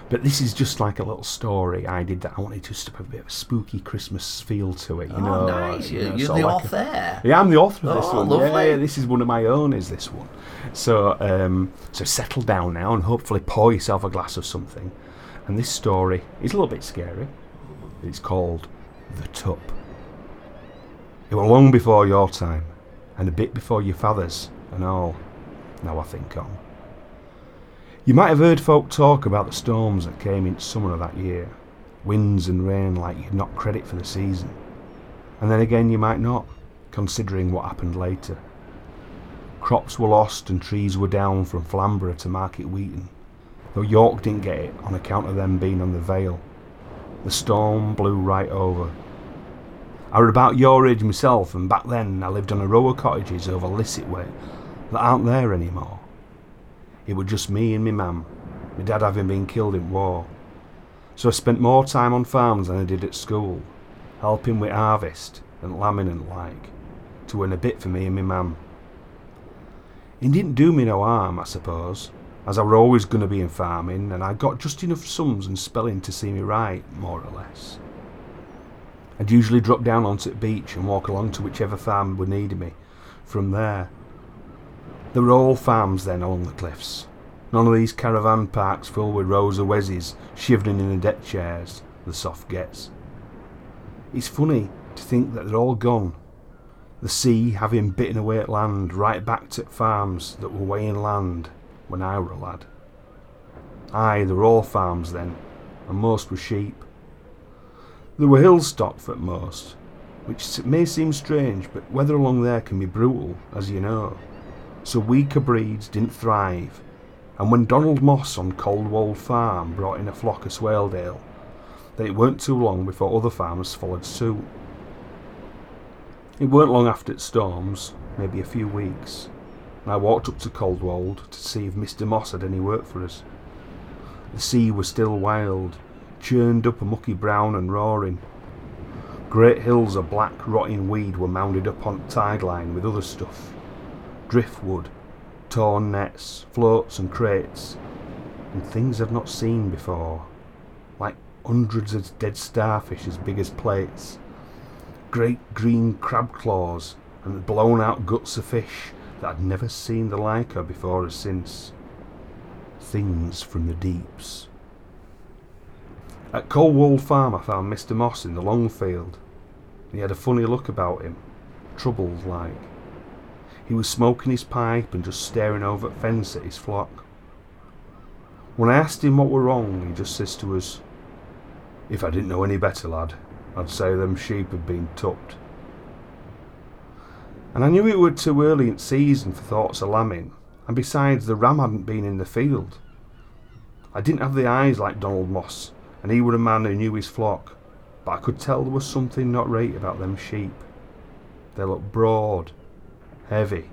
But this is just like a little story I did that I wanted just to put a bit of a spooky Christmas feel to it. You oh, know, nice. you know, you're the like a- author. yeah, I'm the author of this Oh, one. Yeah, lovely. Yeah, this is one of my own. Is this one? So, um, so settle down now and hopefully pour yourself a glass of something. And this story is a little bit scary. It's called The Tup. It was long before your time, and a bit before your father's, and all. Now I think on. You might have heard folk talk about the storms that came in summer of that year, winds and rain like you'd not credit for the season. And then again, you might not, considering what happened later. Crops were lost and trees were down from Flamborough to Market Weighton, though York didn't get it on account of them being on the Vale. The storm blew right over. I were about your age myself, and back then I lived on a row of cottages over Lissett way that aren't there anymore. It was just me and my mam, my dad having been killed in war. So I spent more time on farms than I did at school, helping with harvest and lambing and like, to earn a bit for me and my mam. It didn't do me no harm, I suppose, as I were always going to be in farming, and I got just enough sums and spelling to see me right, more or less. I'd usually drop down onto the beach and walk along to whichever farm would need me. From there, there were all farms then along the cliffs. None of these caravan parks filled with rows of wezzies shivering in the deck chairs the soft gets. It's funny to think that they're all gone. The sea having bitten away at land right back to farms that were way inland when I were a lad. Aye, there were all farms then, and most were sheep. There were hill stock at most, which may seem strange, but weather along there can be brutal, as you know. So weaker breeds didn't thrive, and when Donald Moss on Coldwold Farm brought in a flock of Swaledale, then it weren't too long before other farmers followed suit. It weren't long after the storms, maybe a few weeks, and I walked up to Coldwold to see if Mr. Moss had any work for us. The sea was still wild, churned up a mucky brown and roaring. Great hills of black rotting weed were mounded up on the tide line with other stuff. Driftwood, torn nets, floats and crates, and things I've not seen before, like hundreds of dead starfish as big as plates, great green crab claws, and blown out guts of fish that I'd never seen the like of before or since. Things from the deeps. At Coldwold Farm, I found Mr. Moss in the long field. He had a funny look about him, troubled like. He was smoking his pipe and just staring over at fence at his flock. When I asked him what were wrong, he just says to us, If I didn't know any better, lad, I'd say them sheep had been tupped. And I knew it were too early in season for thoughts of lambing, and besides, the ram hadn't been in the field. I didn't have the eyes like Donald Moss, and he were a man who knew his flock, but I could tell there was something not right about them sheep. They looked broad, heavy,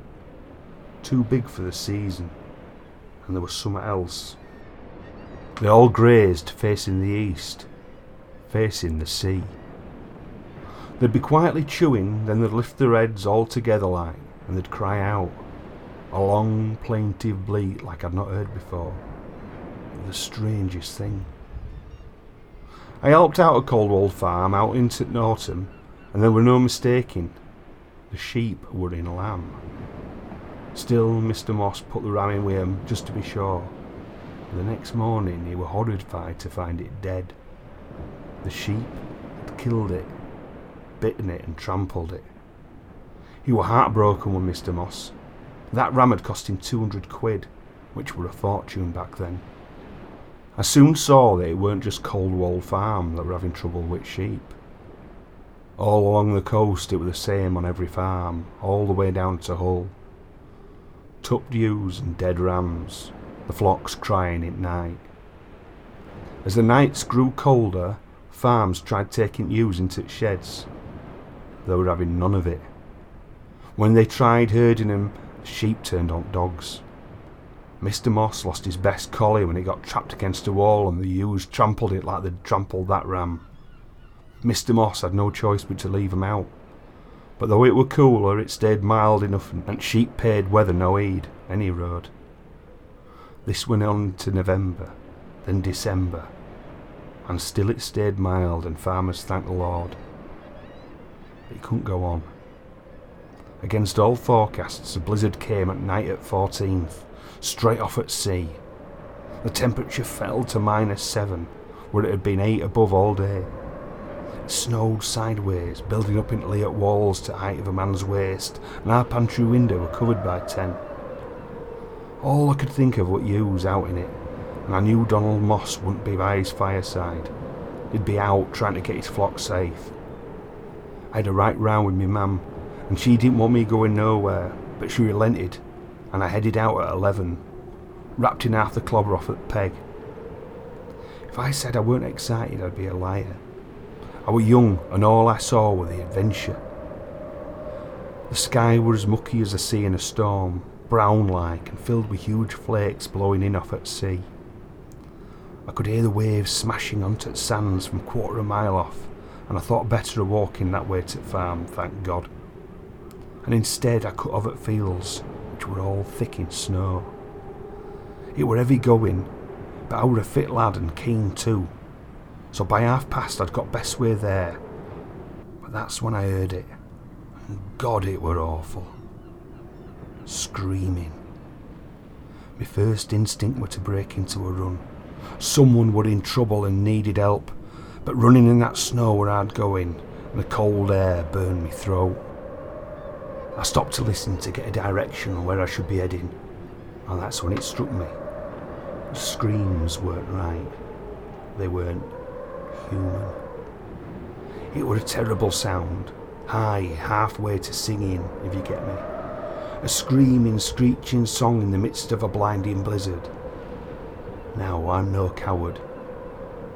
too big for the season, and there was something else. They all grazed facing the east, facing the sea. They'd be quietly chewing, then they'd lift their heads all together like, and they'd cry out. A long, plaintive bleat like I'd not heard before. The strangest thing. I helped out at Coldwold Farm out into autumn, and there were no mistaking. The sheep were in lamb. Still, Mr. Moss put the ram in with him just to be sure. The next morning, he were horrified to find it dead. The sheep had killed it, bitten it, and trampled it. He were heartbroken with Mr. Moss. That ram had cost him 200 quid, which were a fortune back then. I soon saw that it weren't just Coldwold Farm that were having trouble with sheep. All along the coast it was the same on every farm, all the way down to Hull. Tupped ewes and dead rams, the flocks crying at night. As the nights grew colder, farms tried taking ewes into sheds. They were having none of it. When they tried herding them, the sheep turned on dogs. Mr. Moss lost his best collie when it got trapped against a wall and the ewes trampled it like they'd trampled that ram. Mr. Moss had no choice but to leave him out. But though it were cooler, it stayed mild enough and sheep paid weather no heed, any road. This went on to November, then December, and still it stayed mild, and farmers thanked the Lord. But it couldn't go on. Against all forecasts, a blizzard came at night at 14th, straight off at sea. The temperature fell to minus seven, where it had been eight above all day. Snowed sideways, building up into at walls to the height of a man's waist, and our pantry window were covered by ten. All I could think of was you was out in it, and I knew Donald Moss wouldn't be by his fireside. He'd be out trying to get his flock safe. I had a right row with me mum, and she didn't want me going nowhere, but she relented, and I headed out at eleven, wrapped in half the clobber off at peg. If I said I weren't excited, I'd be a liar. I was young, and all I saw was the adventure. The sky was as mucky as a sea in a storm, brown like and filled with huge flakes blowing in off at sea. I could hear the waves smashing onto the sands from quarter a mile off, and I thought better of walking that way to the farm, thank God. And instead I cut off at fields, which were all thick in snow. It were heavy going, but I were a fit lad and keen too, so by half past I'd got best way there. But that's when I heard it. And God, it were awful. Screaming. My first instinct were to break into a run. Someone were in trouble and needed help, but running in that snow were hard going, and the cold air burned me throat. I stopped to listen to get a direction on where I should be heading, and that's when it struck me. The screams weren't right. They weren't human. It were a terrible sound, high, halfway to singing, if you get me. A screaming, screeching song in the midst of a blinding blizzard. Now, I'm no coward,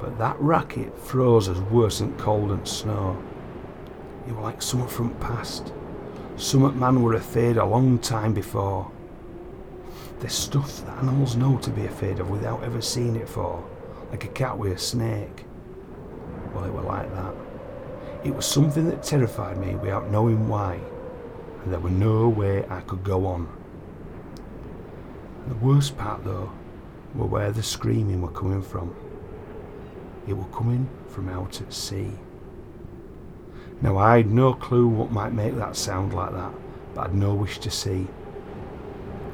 but that racket froze us worse than cold and snow. It were like summer from past. Summat man were afraid a long time before. There's stuff that animals know to be afraid of without ever seeing it for, like a cat with a snake. Well, it were like that. It was something that terrified me without knowing why, and there were no way I could go on. The worst part, though, were where the screaming were coming from. It were coming from out at sea. Now I'd no clue what might make that sound like that, but I'd no wish to see.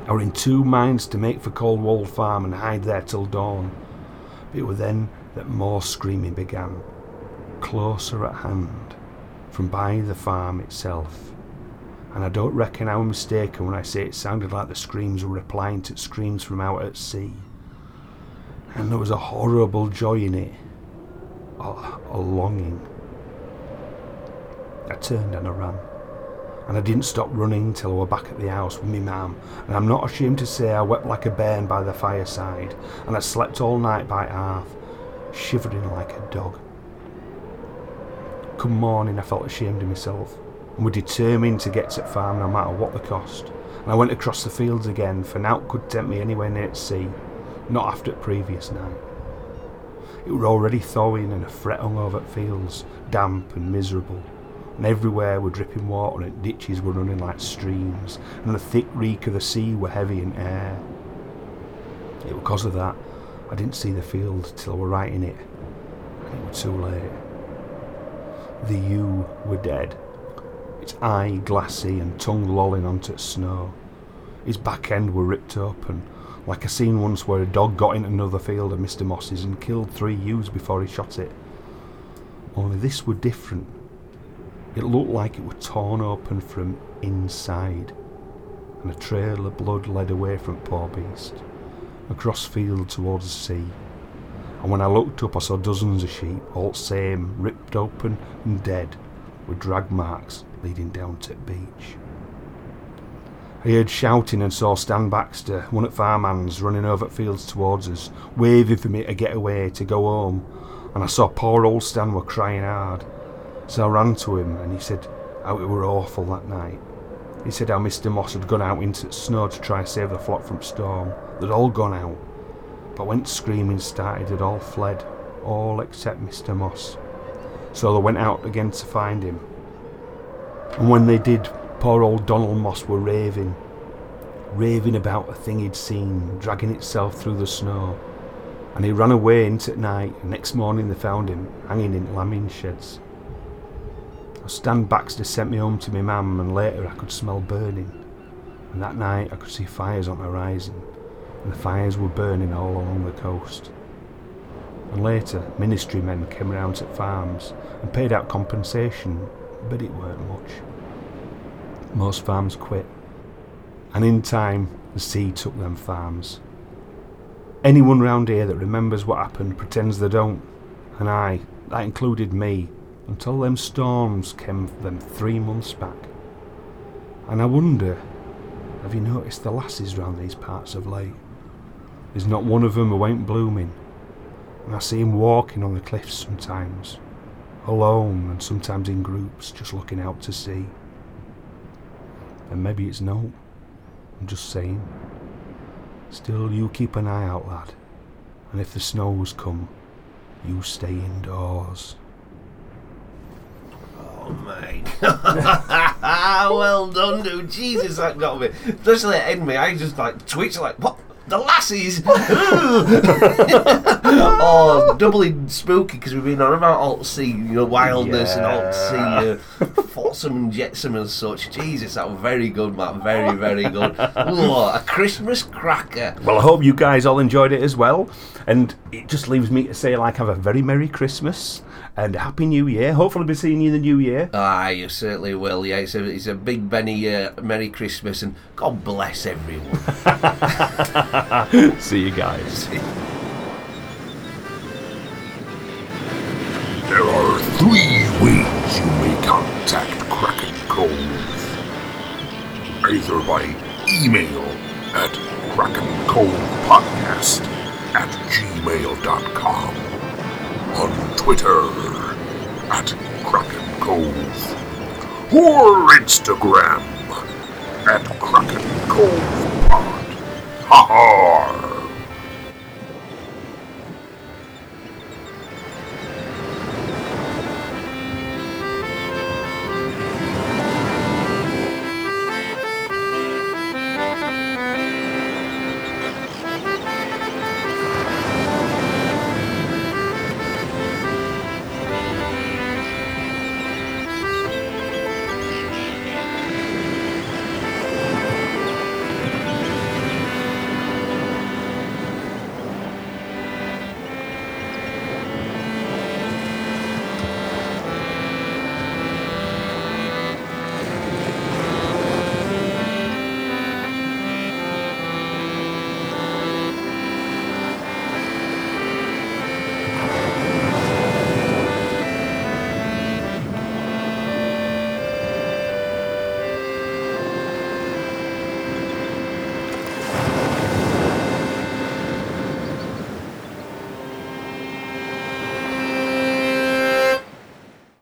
I were in two minds to make for Coldwold Farm and hide there till dawn. But it were then that more screaming began, closer at hand, from by the farm itself. And I don't reckon I were mistaken when I say it sounded like the screams were replying to screams from out at sea. And there was a horrible joy in it, a, a longing. I turned and I ran. And I didn't stop running till I were back at the house with me mam. And I'm not ashamed to say I wept like a bairn by the fireside. And I slept all night by hearth, shivering like a dog. Come morning, I felt ashamed of myself, and were determined to get to the farm no matter what the cost. And I went across the fields again, for naught could tempt me anywhere near the sea, not after the previous night. It were already thawing, and a fret hung over the fields, damp and miserable and everywhere were dripping water and ditches were running like streams, and the thick reek of the sea were heavy in air. It was because of that I didn't see the field till I were right in it, and it was too late. The ewe were dead, its eye glassy and tongue lolling onto snow. His back end were ripped open, like a scene once where a dog got into another field of Mr. Moss's and killed three ewes before he shot it. Only this were different. It looked like it were torn open from inside, and a trail of blood led away from poor beast, across field towards the sea. And when I looked up, I saw dozens of sheep, all same, ripped open and dead, with drag marks leading down to the beach. I heard shouting and saw Stan Baxter, one of at farmhands, running over the fields towards us, waving for me to get away, to go home. And I saw poor old Stan were crying hard. So I ran to him and he said how it were awful that night. He said how Mr. Moss had gone out into the snow to try and save the flock from storm. They'd all gone out. But when screaming started, they'd all fled, all except Mr. Moss. So they went out again to find him. And when they did, poor old Donald Moss were raving. raving about a thing he'd seen, dragging itself through the snow. And he ran away into the night, and next morning they found him hanging in lambing sheds. Stan Baxter sent me home to my mam, and later I could smell burning. And that night I could see fires on the horizon, and the fires were burning all along the coast. And later, ministry men came round to farms and paid out compensation, but it weren't much. Most farms quit, and in time, the sea took them farms. Anyone round here that remembers what happened pretends they don't, and I, that included me, until them storms came them three months back. And I wonder, have you noticed the lasses round these parts of late? There's not one of them who ain't blooming, and I see him walking on the cliffs sometimes, alone and sometimes in groups, just looking out to sea. And maybe it's no, I'm just saying. Still, you keep an eye out, lad, and if the snows come, you stay indoors. Oh mate. well done, dude. Jesus, that got me. Especially at me, I just like twitch like what the lassies. oh, doubly spooky because we've been on about alt sea, you know, wildness and alt sea, uh, flotsam and jetsam and such. Jesus, that was very good, Matt. Very, very good. Ooh, a Christmas cracker. Well, I hope you guys all enjoyed it as well. And it just leaves me to say, like, have a very Merry Christmas and Happy New Year. Hopefully, be seeing you in the New Year. Ah, you certainly will. Yeah, it's a, it's a big Benny uh, Merry Christmas and God bless everyone. See you guys. There are three ways you may contact Kraken Cove. Either by email at krakencovepodcast at gmail.com, on Twitter at Kraken Cove, or Instagram at Kraken Cove Ha ha!